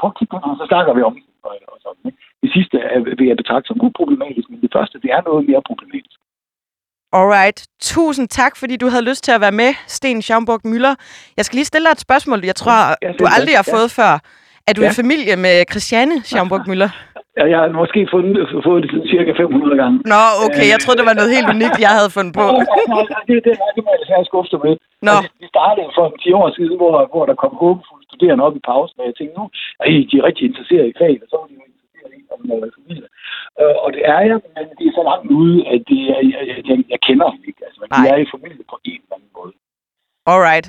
prøv at kigge på så snakker vi om det. Og, og sådan, ikke? Det sidste er, vil jeg betragte som uproblematisk, men det første, det er noget mere problematisk. Alright. Tusind tak, fordi du havde lyst til at være med, Sten Schaumburg Møller. Jeg skal lige stille dig et spørgsmål, jeg tror, Ja, du aldrig har fået før. Er du Ja. i familie med Christiane Schaumburg Møller? Ja, Jeg har måske fundet, fået det cirka 500 gange. Nå, okay. Jeg troede, det var noget helt unikt, jeg havde fundet på. Nej, det, det, det må jeg desværre skuffe dig med. Nå. Altså, Vi startede for 10 år siden, hvor, hvor der kom håbefulde studerende op i pausen, og jeg tænkte, nu er I, de er rigtig interesserede i faget, og så var de jo interesserede i, om man var familie. Øh, og det er jeg, men det er så langt ude, at det er, jeg, jeg, jeg, jeg kender dem ikke. Altså, de er i familie på en eller anden måde. Alright.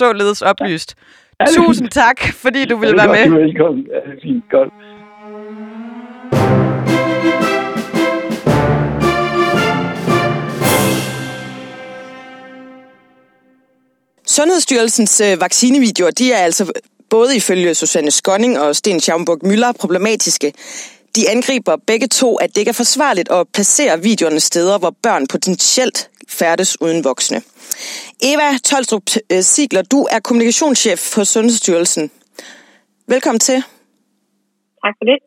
Således oplyst. Ja, det er Tusind tak, fordi du ville være det er med. er velkommen. Ja, det er fint. Godt. Sundhedsstyrelsens øh, vaccinevideoer, de er altså både ifølge Susanne Skonning og Sten Schaumburg Møller problematiske. De angriber begge to, at det ikke er forsvarligt at placere videoerne steder, hvor børn potentielt færdes uden voksne. Eva Tolstrup øh, Sigler, du er kommunikationschef hos Sundhedsstyrelsen. Velkommen til. Tak for det.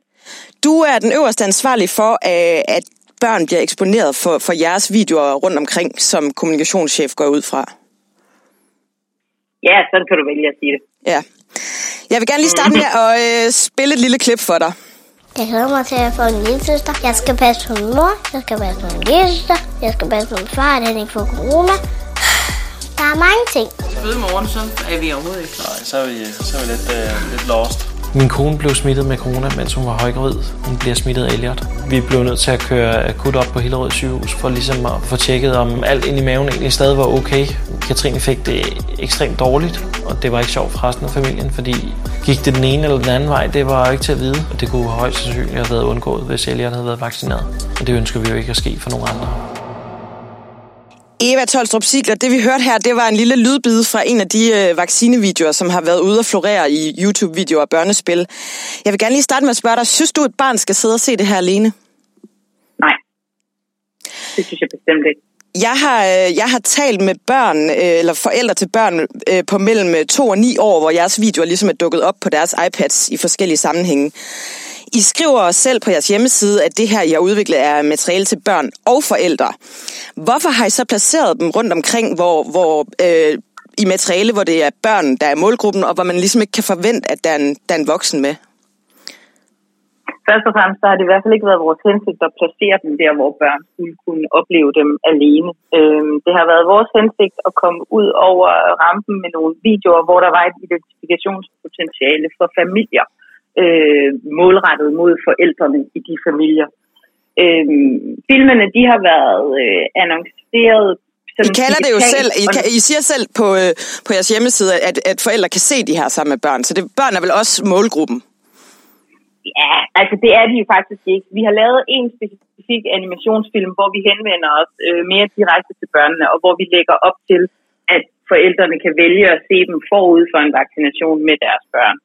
Du er den øverste ansvarlige for, øh, at børn bliver eksponeret for, for jeres videoer rundt omkring, som kommunikationschef går ud fra. Ja, sådan kan du vælge at sige det. Ja. Jeg vil gerne lige starte med at øh, spille et lille klip for dig. Jeg glæder mig til at få en lille søster. Jeg skal passe på min mor. Jeg skal passe på min lille søster. Jeg skal passe på min far, at han ikke får corona. Der er mange ting. Føde morgen, så er vi overhovedet ikke. Nej, så er vi, så er vi lidt, øh, lidt lost. Min kone blev smittet med corona, mens hun var højgravid. Hun bliver smittet af Elliot. Vi blev nødt til at køre akut op på Hillerød sygehus for ligesom at få tjekket, om alt ind i maven egentlig stadig var okay. Katrine fik det ekstremt dårligt, og det var ikke sjovt for resten af familien, fordi gik det den ene eller den anden vej, det var ikke til at vide. Og det kunne højst sandsynligt have været undgået, hvis Elliot havde været vaccineret. Og det ønsker vi jo ikke at ske for nogen andre. Eva Tolstrup Sigler, det vi hørte her, det var en lille lydbid fra en af de øh, vaccinevideoer, som har været ude og florere i YouTube-videoer og børnespil. Jeg vil gerne lige starte med at spørge dig, synes du, et barn skal sidde og se det her alene? Nej. Det synes jeg bestemt ikke. Jeg har, øh, jeg har talt med børn, øh, eller forældre til børn øh, på mellem 2 og 9 år, hvor jeres videoer ligesom er dukket op på deres iPads i forskellige sammenhænge. I skriver selv på jeres hjemmeside, at det her, I har udviklet, er materiale til børn og forældre. Hvorfor har I så placeret dem rundt omkring, hvor, hvor øh, i materiale, hvor det er børn, der er målgruppen, og hvor man ligesom ikke kan forvente, at der er en, der er en voksen med? Først og fremmest så har det i hvert fald ikke været vores hensigt at placere dem der, hvor børn skulle kunne opleve dem alene. Øhm, det har været vores hensigt at komme ud over rampen med nogle videoer, hvor der var et identifikationspotentiale for familier, øh, målrettet mod forældrene i de familier. Øhm, filmene de har været øh, annonceret I kalder det jo selv, I, kan, I siger selv på, øh, på jeres hjemmeside, at, at forældre kan se de her sammen med børn, så det, børn er vel også målgruppen? Ja, altså det er de jo faktisk ikke. Vi har lavet en specifik animationsfilm, hvor vi henvender os øh, mere direkte til børnene, og hvor vi lægger op til, at forældrene kan vælge at se dem forud for en vaccination med deres børn.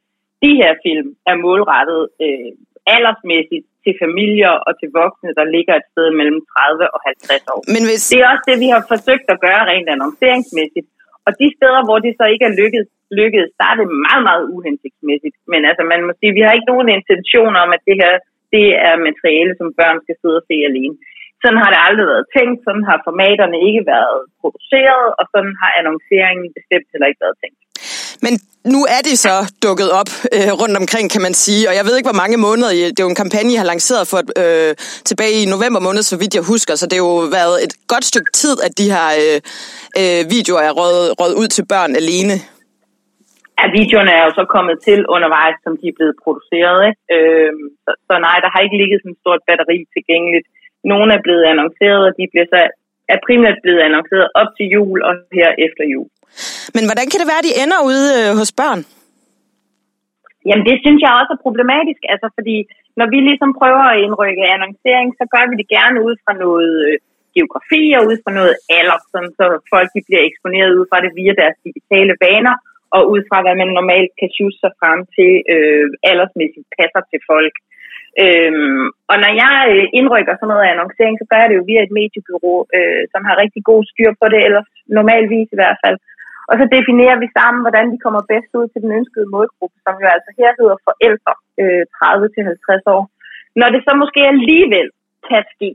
De her film er målrettet øh, aldersmæssigt til familier og til voksne, der ligger et sted mellem 30 og 50 år. Men hvis... Det er også det, vi har forsøgt at gøre rent annonceringsmæssigt. Og de steder, hvor det så ikke er lykkedes, lykkedes så er det meget, meget uhensigtsmæssigt. Men altså, man må sige, vi har ikke nogen intention om, at det her det er materiale, som børn skal sidde og se alene. Sådan har det aldrig været tænkt, sådan har formaterne ikke været produceret, og sådan har annonceringen bestemt heller ikke været tænkt. Men nu er det så dukket op øh, rundt omkring, kan man sige, og jeg ved ikke, hvor mange måneder, det er jo en kampagne, I har lanceret for øh, tilbage i november måned, så vidt jeg husker, så det har jo været et godt stykke tid, at de her øh, øh, videoer er røget, røget ud til børn alene. Ja, videoerne er jo så kommet til undervejs, som de er blevet produceret. Ikke? Øh, så, så nej, der har ikke ligget sådan et stort batteri tilgængeligt. Nogle er blevet annonceret, og de bliver så, er primært blevet annonceret op til jul og her efter jul. Men hvordan kan det være, at de ender ude øh, hos børn? Jamen det synes jeg også er problematisk, altså fordi når vi ligesom prøver at indrykke annoncering, så gør vi det gerne ud fra noget øh, geografi og ud fra noget alder, sådan, så folk de bliver eksponeret ud fra det via deres digitale vaner, og ud fra hvad man normalt kan choose sig frem til øh, aldersmæssigt passer til folk. Øhm, og når jeg øh, indrykker sådan noget annoncering, så gør jeg det jo via et mediebyrå, øh, som har rigtig god styr på det, eller normalvis i hvert fald. Og så definerer vi sammen, hvordan de kommer bedst ud til den ønskede målgruppe, som jo altså her hedder forældre øh, 30-50 år. Når det så måske alligevel kan ske,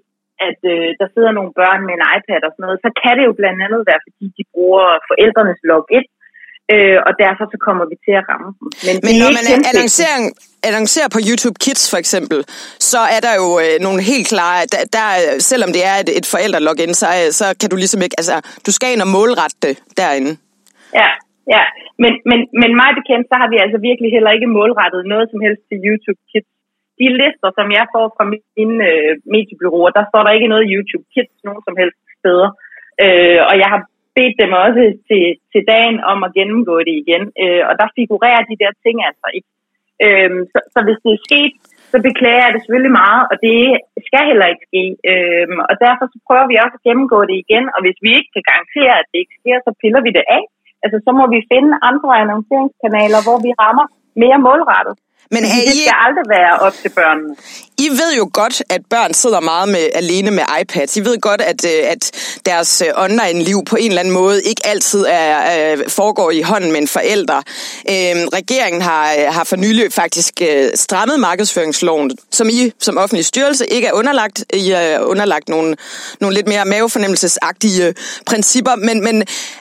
at øh, der sidder nogle børn med en iPad og sådan noget, så kan det jo blandt andet være, fordi de bruger forældrenes login, øh, og derfor så kommer vi til at ramme dem. Men, Men når man annoncerer, annoncerer på YouTube Kids for eksempel, så er der jo øh, nogle helt klare, der, der, selvom det er et, et forældrelogin, så, så kan du ligesom ikke, altså du skal ind og målrette det derinde. Ja, ja. Men, men, men mig bekendt, så har vi altså virkelig heller ikke målrettet noget som helst til YouTube Kids. De lister, som jeg får fra mine øh, mediebyråer, der står der ikke noget YouTube Kids nogen som helst steder. Øh, og jeg har bedt dem også til, til dagen om at gennemgå det igen. Øh, og der figurerer de der ting altså ikke. Øh, så, så hvis det er sket, så beklager jeg det selvfølgelig meget, og det skal heller ikke ske. Øh, og derfor så prøver vi også at gennemgå det igen, og hvis vi ikke kan garantere, at det ikke sker, så piller vi det af. Altså, så må vi finde andre annonceringskanaler, hvor vi rammer mere målrettet. Men er det skal aldrig være op til børnene. I ved jo godt, at børn sidder meget med, alene med iPads. I ved godt, at, øh, at deres øh, online-liv på en eller anden måde ikke altid er, er, foregår i hånden med en forælder. Øhm, regeringen har, har for nylig faktisk øh, strammet markedsføringsloven, som I som offentlig styrelse ikke er underlagt. I er underlagt nogle, nogle lidt mere mavefornemmelsesagtige principper, men, men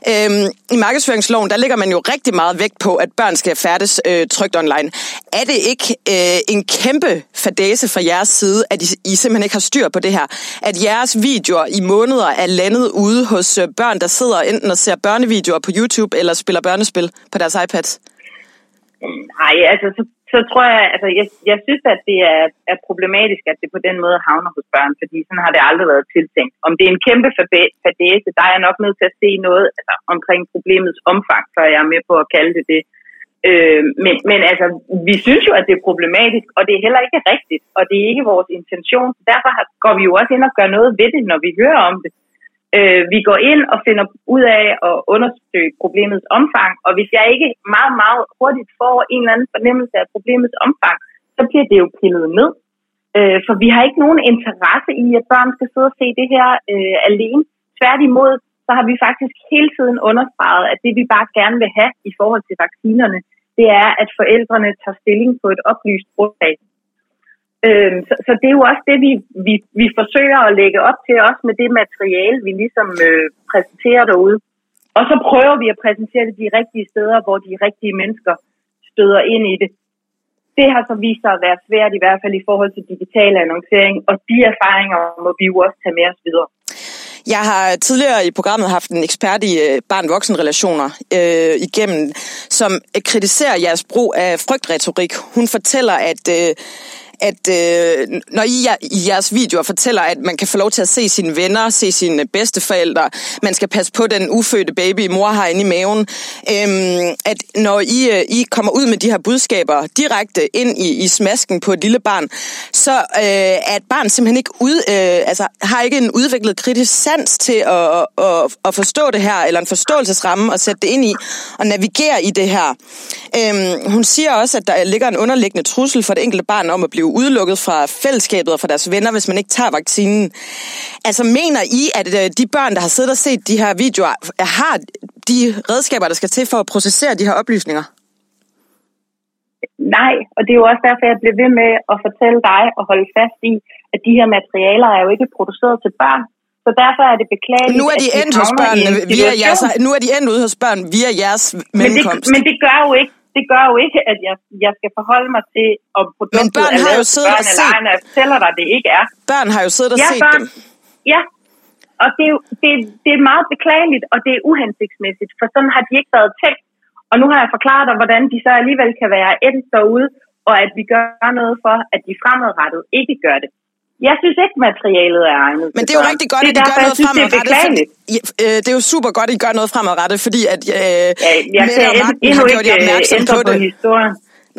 øhm, i markedsføringsloven, der ligger man jo rigtig meget vægt på, at børn skal færdes øh, trygt online. Er det ikke øh, en kæmpe fadese fra jeres side, at I, I simpelthen ikke har styr på det her? At jeres videoer i måneder er landet ude hos øh, børn, der sidder enten og ser børnevideoer på YouTube eller spiller børnespil på deres iPads? Nej, altså så, så tror jeg, altså jeg, jeg synes, at det er, er problematisk, at det på den måde havner hos børn, fordi sådan har det aldrig været tiltænkt. Om det er en kæmpe fadese, der er jeg nok nødt til at se noget altså, omkring problemets omfang, før jeg er med på at kalde det det. Øh, men, men altså, vi synes jo, at det er problematisk, og det er heller ikke rigtigt, og det er ikke vores intention. Derfor går vi jo også ind og gør noget ved det, når vi hører om det. Øh, vi går ind og finder ud af at undersøge problemets omfang, og hvis jeg ikke meget, meget hurtigt får en eller anden fornemmelse af problemets omfang, så bliver det jo pillet ned. Øh, for vi har ikke nogen interesse i, at børn skal sidde og se det her øh, alene. Tværtimod, så har vi faktisk hele tiden understreget, at det vi bare gerne vil have i forhold til vaccinerne, det er, at forældrene tager stilling på et oplyst grundlag. Øhm, så, så det er jo også det, vi, vi, vi forsøger at lægge op til, også med det materiale, vi ligesom øh, præsenterer derude. Og så prøver vi at præsentere det de rigtige steder, hvor de rigtige mennesker støder ind i det. Det har så vist sig at være svært, i hvert fald i forhold til digital annoncering, og de erfaringer må vi jo også tage med os videre. Jeg har tidligere i programmet haft en ekspert i øh, barn-voksen-relationer øh, igennem, som øh, kritiserer jeres brug af frygtretorik. Hun fortæller, at øh, at øh, når I i jeres videoer fortæller, at man kan få lov til at se sine venner, se sine bedsteforældre, man skal passe på den ufødte baby, mor har inde i maven, øh, at når I, øh, I kommer ud med de her budskaber direkte ind i, i smasken på et lille barn, så øh, er et barn simpelthen ikke ud, øh, altså, har ikke en udviklet kritisk sans til at, at, at forstå det her, eller en forståelsesramme at sætte det ind i, og navigere i det her. Øh, hun siger også, at der ligger en underliggende trussel for det enkelte barn om at blive blive udelukket fra fællesskabet og fra deres venner, hvis man ikke tager vaccinen. Altså mener I, at øh, de børn, der har siddet og set de her videoer, har de redskaber, der skal til for at processere de her oplysninger? Nej, og det er jo også derfor, jeg bliver ved med at fortælle dig og holde fast i, at de her materialer er jo ikke produceret til børn. Så derfor er det beklageligt, Nu er de endt hos børnene via jeres, nu er de endt ude hos børn via jeres. Men det, men det gør jo ikke, det gør jo ikke, at jeg, jeg skal forholde mig til, om produktet Men børn er har jo lavet siddet børn og eller set- når jeg fortæller dig, det ikke er. Børn har jo siddet og ja, set børn, dem. Ja, og det er, det, det er meget beklageligt, og det er uhensigtsmæssigt, for sådan har de ikke været tænkt. Og nu har jeg forklaret dig, hvordan de så alligevel kan være endt derude, og at vi gør noget for, at de fremadrettet ikke gør det. Jeg synes ikke, materialet er egnet Men det er jo rigtig godt, det at er I gør noget synes, det er fremadrettet. beklageligt. For, ja, øh, det er jo super godt, at I gør noget fremadrettet, fordi at øh, Ja, jeg Mette og Magten har gjort jer ikke øh, opmærksom på på det. historien.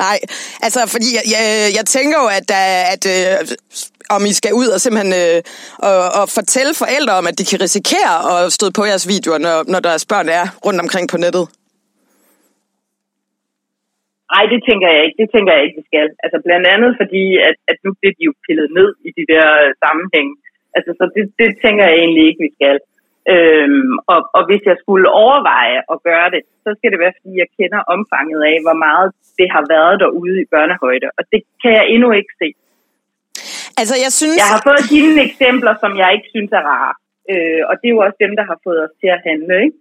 Nej, altså fordi jeg, jeg, jeg tænker jo, at, der, at øh, om I skal ud og simpelthen øh, og, og fortælle forældre om, at de kan risikere at støde på jeres videoer, når, når deres børn er rundt omkring på nettet. Nej, det tænker jeg ikke. Det tænker jeg ikke, vi skal. Altså blandt andet fordi, at, at nu bliver de jo pillet ned i de der øh, sammenhæng. Altså, så det, det tænker jeg egentlig ikke, vi skal. Øhm, og, og hvis jeg skulle overveje at gøre det, så skal det være, fordi jeg kender omfanget af, hvor meget det har været derude i børnehøjde. Og det kan jeg endnu ikke se. Altså, jeg synes... Jeg har fået dine eksempler, som jeg ikke synes er rare. Øh, og det er jo også dem, der har fået os til at handle, ikke?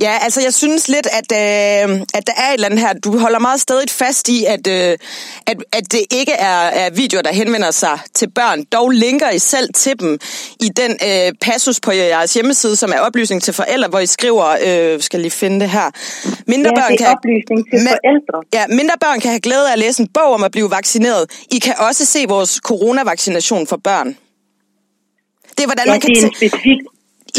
Ja, altså jeg synes lidt, at, øh, at der er et eller andet her. Du holder meget stadig fast i, at, øh, at, at det ikke er, er videoer, der henvender sig til børn. Dog linker I selv til dem i den øh, passus på jeres hjemmeside, som er oplysning til forældre, hvor I skriver, øh, skal lige finde det her. Mindre Ja, børn det er kan, oplysning til Men- forældre. Ja, mindre børn kan have glæde af at læse en bog om at blive vaccineret. I kan også se vores coronavaccination for børn. Det er, hvordan Ja, man kan det er en specifik...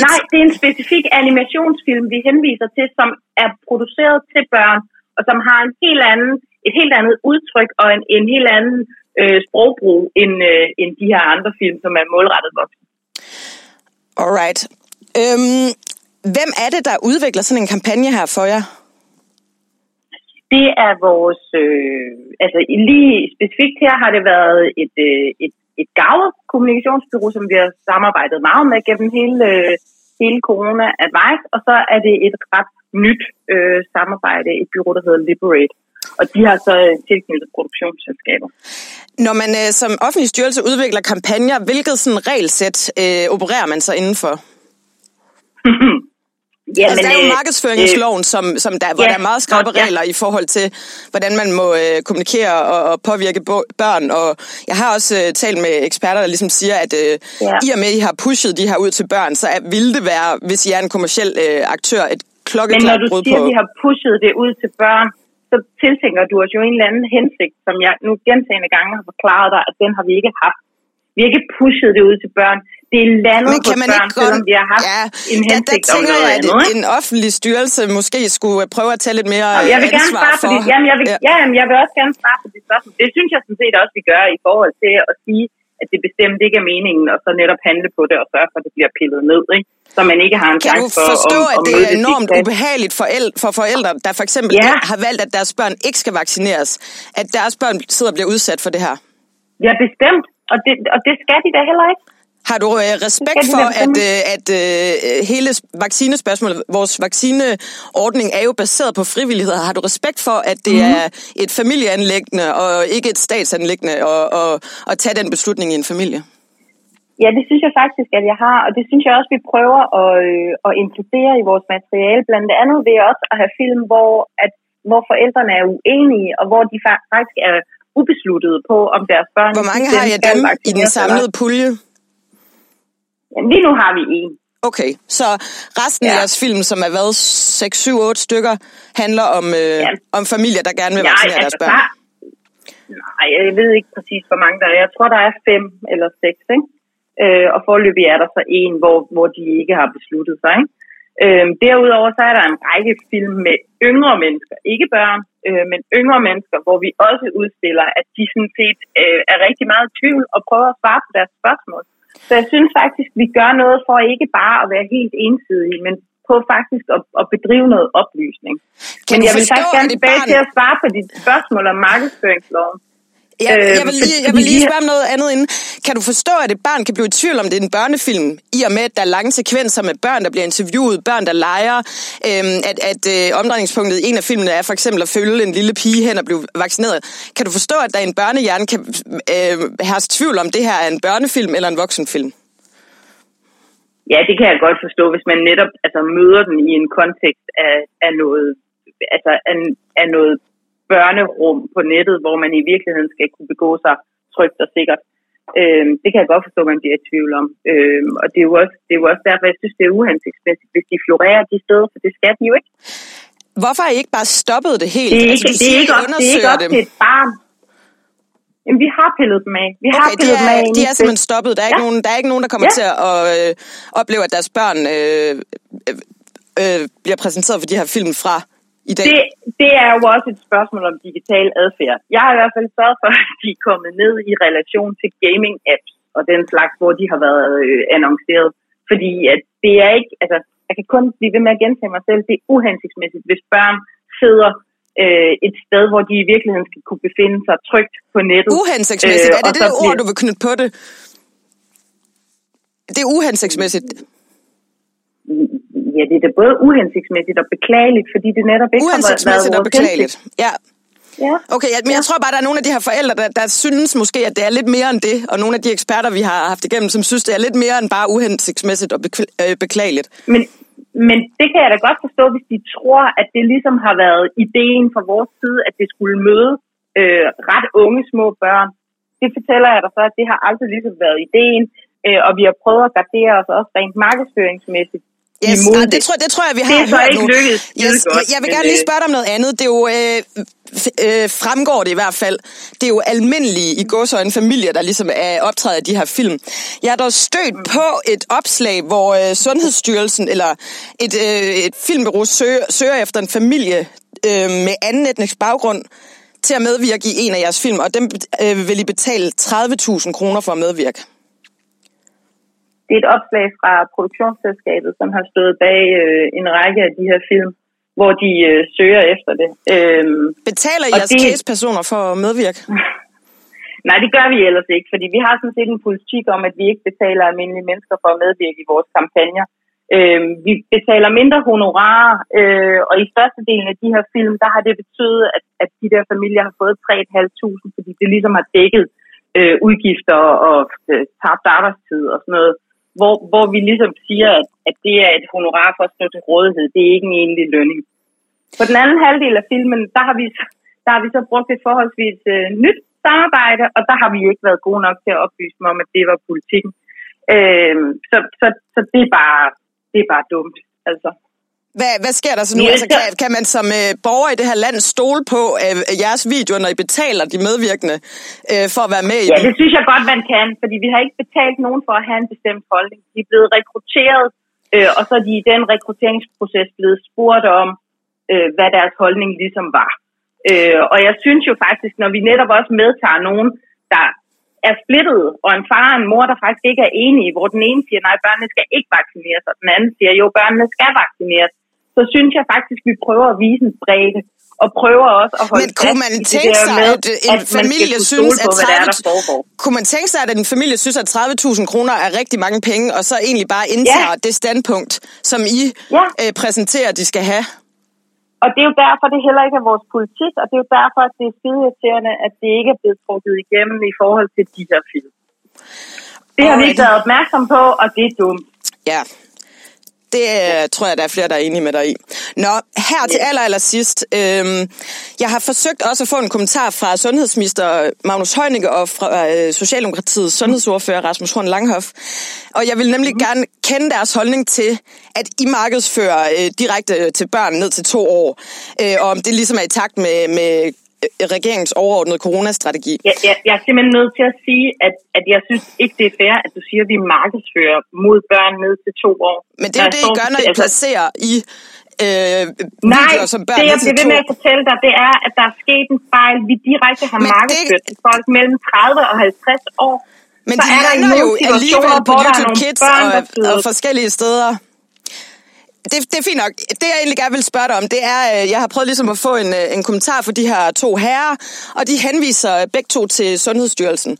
Nej, det er en specifik animationsfilm, vi henviser til, som er produceret til børn, og som har en helt anden, et helt andet udtryk og en, en helt anden øh, sprogbrug end, øh, end de her andre film, som er målrettet voksne. Alright. Øhm, hvem er det, der udvikler sådan en kampagne her for jer? Det er vores... Øh, altså lige specifikt her har det været et, øh, et, et gavet kommunikationsbyrå, som vi har samarbejdet meget med gennem hele, øh, hele Corona Advice, og så er det et ret nyt øh, samarbejde, et bureau, der hedder Liberate. Og de har så øh, tilknyttet produktionsselskaber. Når man øh, som offentlig styrelse udvikler kampagner, hvilket sådan regelsæt øh, opererer man så indenfor? Ja, altså, der er jo øh, markedsføringsloven, som, som der, hvor ja, der er meget skrappe ja. regler i forhold til, hvordan man må øh, kommunikere og, og påvirke bo- børn. Og jeg har også øh, talt med eksperter, der ligesom siger, at øh, Ja. i og med, at I har pushet de her ud til børn, så er, vil det være, hvis I er en kommersiel øh, aktør, et Men når klokkeklart du brud siger, på... at vi har pushet det ud til børn, så tiltænker du os jo en eller anden hensigt, som jeg nu gentagende gange har forklaret dig, at den har vi ikke haft. Vi har ikke pushet det ud til børn. Det er landet Men kan man børn, ikke godt... selvom vi har haft ja, en der, der hensigt om tænker noget jeg, at andet. en offentlig styrelse måske skulle prøve at tage lidt mere Og jeg vil gerne svare for... dit, jamen, jeg vil, Ja. ja. jamen, jeg vil også gerne svare på dit spørgsmål. Det synes jeg sådan set også, vi gør i forhold til at sige, at det bestemt ikke er meningen, og så netop handle på det og sørge for, at det bliver pillet ned, ikke? Så man ikke har en chance for forstå, at, at at det er enormt diktat? ubehageligt for, el- for forældre, der for eksempel Ja. har valgt, at deres børn ikke skal vaccineres, at deres børn sidder og bliver udsat for det her? Ja, bestemt. Og det, og det skal de da heller ikke. Har du øh, respekt for, at, øh, at øh, hele vaccinespørgsmålet, vores vaccineordning er jo baseret på frivillighed. Har du respekt for, at det mm. er et familieanlæggende og ikke et statsanlæggende at, at, at tage den beslutning i en familie? Ja, det synes jeg faktisk, at jeg har, og det synes jeg også, vi prøver at, øh, at inkludere i vores materiale. Blandt andet ved også at have film, hvor, at, hvor forældrene er uenige, og hvor de faktisk er ubesluttede på, om deres børn... Hvor mange har jeg dem i den samlede pulje? Jamen, lige nu har vi en. Okay, så resten ja. af jeres film, som er været 6, 7, 8 stykker, handler om, øh, ja. om familier, der gerne vil vaccinere ja, altså, deres børn? Der, nej, jeg ved ikke præcis, hvor mange der er. Jeg tror, der er fem eller seks, ikke? Øh, og forløbig er der så en, hvor, hvor de ikke har besluttet sig. Ikke? Øh, derudover så er der en række film med yngre mennesker, ikke børn, øh, men yngre mennesker, hvor vi også udstiller, at de sådan set øh, er rigtig meget i tvivl og prøver at svare på deres spørgsmål. Så jeg synes faktisk, vi gør noget for ikke bare at være helt ensidige, men på faktisk at, at bedrive noget oplysning. Kan men jeg vil faktisk gerne tilbage barn... til at svare på dit spørgsmål om markedsføringsloven. Ja, jeg, vil lige, jeg vil lige spørge om noget andet inden. Kan du forstå, at et barn kan blive i tvivl om, det er en børnefilm, i og med, at der er lange sekvenser med børn, der bliver interviewet, børn, der leger, øhm, at, at øh, omdrejningspunktet i en af filmene er for eksempel at følge en lille pige hen og blive vaccineret. Kan du forstå, at der i en børnehjerne kan øh, have tvivl om, det her er en børnefilm eller en voksenfilm? Ja, det kan jeg godt forstå, hvis man netop altså, møder den i en kontekst af, af noget altså af, af noget børnerum på nettet, hvor man i virkeligheden skal kunne begå sig trygt og sikkert. Øhm, det kan jeg godt forstå, at man bliver i tvivl om. Øhm, og det er, jo også, det er jo også derfor, jeg synes, det er uhensigtsmæssigt, hvis de florerer de steder, for det skal de jo ikke. Hvorfor har I ikke bare stoppet det helt? Det er ikke, altså, det er ikke, op, det er ikke op til et barn. Jamen, vi har pillet dem af. Vi okay, har pillet de er, dem af. De er simpelthen stoppet. Der er, ja. ikke nogen, der er ikke nogen, der kommer ja. til at øh, opleve, at deres børn øh, øh, øh, bliver præsenteret for de her film fra i dag? Det, det er jo også et spørgsmål om digital adfærd. Jeg har i hvert fald sørget for, at de er kommet ned i relation til gaming-apps og den slags, hvor de har været øh, annonceret. Fordi at det er ikke, altså, jeg kan kun blive ved med at gentage mig selv, det er uhensigtsmæssigt, hvis børn sidder øh, et sted, hvor de i virkeligheden skal kunne befinde sig trygt på nettet. Uhensigtsmæssigt? Øh, er det det ord, du vil knytte på det? Det er uhensigtsmæssigt. Ja, det er da både uhensigtsmæssigt og beklageligt, fordi det netop ikke har været og beklageligt, ja. Ja. Okay, ja, men jeg tror bare, der er nogle af de her forældre, der, der synes måske, at det er lidt mere end det, og nogle af de eksperter, vi har haft igennem, som synes, det er lidt mere end bare uhensigtsmæssigt og øh, beklageligt. Men, men det kan jeg da godt forstå, hvis de tror, at det ligesom har været ideen fra vores side, at det skulle møde øh, ret unge små børn. Det fortæller jeg dig så, at det har aldrig ligesom været ideen, øh, og vi har prøvet at gardere os også rent markedsføringsmæssigt Yes, imod det. Tror, det tror jeg, vi har det er så ikke nu. Lykkedes, yes, godt, jeg, jeg vil gerne lige spørge dig om noget andet. Det er jo, øh, øh, fremgår det i hvert fald, det er jo almindelige i en familie, der ligesom er optrædet af de her film. Jeg er dog stødt mm. på et opslag, hvor øh, Sundhedsstyrelsen eller et, øh, et filmbureau søger, søger efter en familie øh, med anden etnisk baggrund til at medvirke i en af jeres film, og dem øh, vil I betale 30.000 kroner for at medvirke. Det er et opslag fra produktionsselskabet, som har stået bag øh, en række af de her film, hvor de øh, søger efter det. Øhm, Betaler jeres det... case-personer for at medvirke? Nej, det gør vi ellers ikke, fordi vi har sådan set en politik om, at vi ikke betaler almindelige mennesker for at medvirke i vores kampagner. Øh, vi betaler mindre honorarer, øh, og i størstedelen af de her film, der har det betydet, at, at de der familier har fået 3.500, fordi det ligesom har dækket øh, udgifter og øh, tabt arbejdstid og sådan noget hvor, hvor vi ligesom siger, at, at det er et honorar for at stå til rådighed. Det er ikke en egentlig lønning. På den anden halvdel af filmen, der har vi, der har vi så brugt et forholdsvis øh, nyt samarbejde, og der har vi ikke været gode nok til at oplyse dem om, at det var politikken. Øh, så, så, så det er bare, det er bare dumt. Altså. Hvad, hvad sker der så nu? Altså, kan, kan man som øh, borger i det her land stole på øh, jeres videoer, når I betaler de medvirkende øh, for at være med i Ja, det synes jeg godt, man kan, fordi vi har ikke betalt nogen for at have en bestemt holdning. De er blevet rekrutteret, øh, og så er de i den rekrutteringsproces blevet spurgt om, øh, hvad deres holdning ligesom var. Øh, og jeg synes jo faktisk, når vi netop også medtager nogen, der er splittet, og en far og en mor, der faktisk ikke er enige, hvor den ene siger, nej, børnene skal ikke vaccineres, og den anden siger, jo, børnene skal vaccineres, så synes jeg faktisk, vi prøver at vise en bredde og prøver også at holde Men kunne man tænke sig, med, at en at familie synes, at hvad der er, der 30 foregår. Kunne man tænke sig, at en familie synes, at 30.000 kroner er rigtig mange penge, og så egentlig bare indtager Ja. det standpunkt, som I Ja. øh, præsenterer, de skal have? Og det er jo derfor, det heller ikke er vores politik, og det er jo derfor, at det er skide irriterende, at det ikke er blevet trukket igennem i forhold til de her film. Det har vi ikke været opmærksom på, og det er dumt. Ja. Det øh, tror jeg, der er flere, der er enige med dig i. Nå, her til aller, aller sidst. Øhm, jeg har forsøgt også at få en kommentar fra sundhedsminister Magnus Heunicke og fra øh, Socialdemokratiets sundhedsordfører Rasmus Horn Langhoff. Og jeg vil nemlig Mhm. gerne kende deres holdning til, at I markedsfører øh, direkte til børn ned til to år. Øh, og om det ligesom er i takt med, med regeringens overordnede coronastrategi. Jeg, jeg, jeg er simpelthen nødt til at sige, at, at jeg synes ikke, det er fair, at du siger, at vi markedsfører mod børn ned til to år. Men det er jo det, I gør, når I placerer i øh, Nej, som børn det jeg bliver ved med at fortælle dig, det er, at der er sket en fejl. Vi direkte har markedsført til folk mellem 30 og 50 år. Men Så de er der jo alligevel på YouTube Kids børn, og, og forskellige steder. Det, det er fint nok. Det, jeg egentlig gerne vil spørge dig om, det er, øh, jeg har prøvet ligesom at få en, øh, en kommentar for de her to herrer, og de henviser begge to til Sundhedsstyrelsen.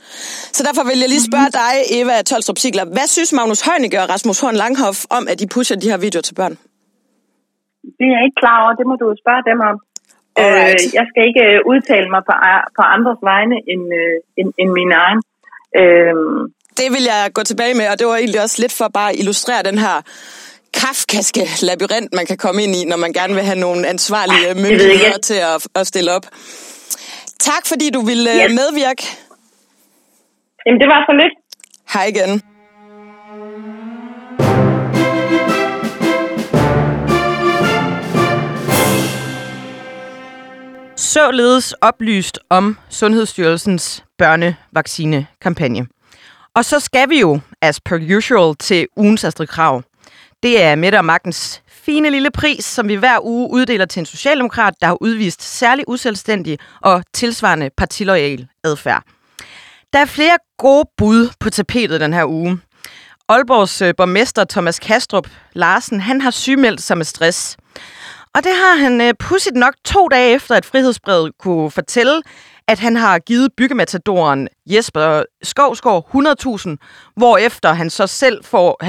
Så derfor vil jeg lige spørge Mhm. dig, Eva Tolstrup Sigler. Hvad synes Magnus Heunicke og Rasmus Horn Langhoff om, at de pusher de her videoer til børn? Det er jeg ikke klar over. Det må du jo spørge dem om. Alright. Øh, jeg skal ikke øh, udtale mig på, på andres vegne end, øh, end, end min egen. Øh, Det vil jeg gå tilbage med, og det var egentlig også lidt for bare at illustrere den her kafkaske labyrint, man kan komme ind i, når man gerne vil have nogle ansvarlige jeg myndigheder til at, at stille op. Tak, fordi du ville Ja. ja. medvirke. jamen, det var så lidt. Hej igen. Således oplyst om Sundhedsstyrelsens børnevaccinekampagne. Og så skal vi jo, as per usual, til ugens Astrid Krav. Det er Mette og Magtens fine lille pris, som vi hver uge uddeler til en socialdemokrat, der har udvist særlig uselvstændig og tilsvarende partiloyal adfærd. Der er flere gode bud på tapetet den her uge. Aalborgs øh, borgmester Thomas Kastrup Larsen, han har sygemeldt sig med stress. Og det har han øh, pudsigt nok to dage efter, at Frihedsbrevet kunne fortælle, at han har givet byggematadoren Jesper Skovsgaard 100.000, hvorefter han så selv får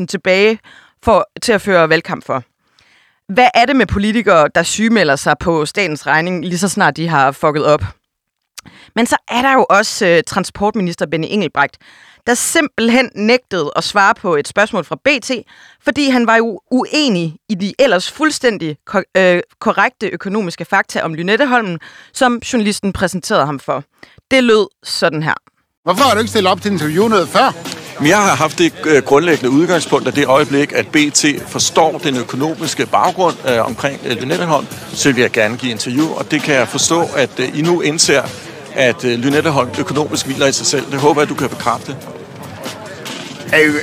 50.000 tilbage for, til at føre valgkamp for. Hvad er det med politikere, der sygemelder sig på statens regning, lige så snart de har fucket op? Men så er der jo også øh, transportminister Benny Engelbrecht, der simpelthen nægtede at svare på et spørgsmål fra BT, fordi han var jo uenig i de ellers fuldstændig ko- øh, korrekte økonomiske fakta om Lynetteholmen, som journalisten præsenterede ham for. Det lød sådan her. Hvorfor har du ikke stillet op til interview noget før? Men jeg har haft det øh, grundlæggende udgangspunkt af det øjeblik, at BT forstår den økonomiske baggrund øh, omkring øh, Lynetteholm, så vil jeg gerne give interview, og det kan jeg forstå, at øh, I nu indser, at øh, Lynetteholm økonomisk hviler i sig selv. Det håber jeg, du kan bekræfte.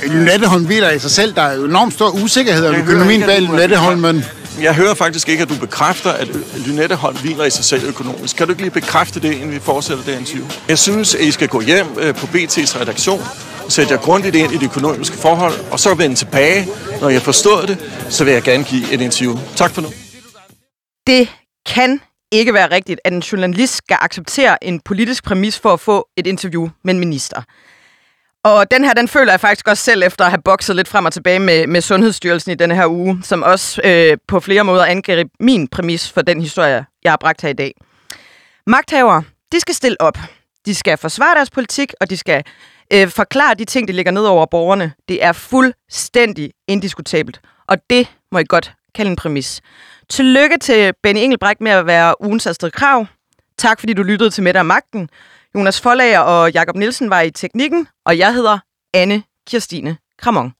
Lynetteholm hviler i sig selv. Der er jo enormt stor usikkerhed om økonomien bag at du er Lynetteholmen. Jeg hører faktisk ikke, at du bekræfter, at øh, Lynetteholm hviler i sig selv økonomisk. Kan du ikke lige bekræfte det, inden vi fortsætter det interview? Jeg synes, at I skal gå hjem øh, på BT's redaktion, sætte jer grundigt ind i de økonomiske forhold, og så vende tilbage. Når jeg forstår det, så vil jeg gerne give et interview. Tak for nu. Det kan ikke være rigtigt, at en journalist skal acceptere en politisk præmis for at få et interview med en minister. Og den her, den føler jeg faktisk også selv efter at have bokset lidt frem og tilbage med, med Sundhedsstyrelsen i denne her uge, som også øh, på flere måder angreb min præmis for den historie, jeg har bragt her i dag. Magthavere, de skal stille op. De skal forsvare deres politik, og de skal øh, forklare de ting, de ligger ned over borgerne. Det er fuldstændig indiskutabelt, og det må I godt kalde en præmis. Tillykke til Benny Engelbrecht med at være ugens Astrid Krav. Tak fordi du lyttede til Mette og Magten. Jonas Forlager og Jakob Nielsen var i teknikken, og jeg hedder Anne Kirstine Kramon.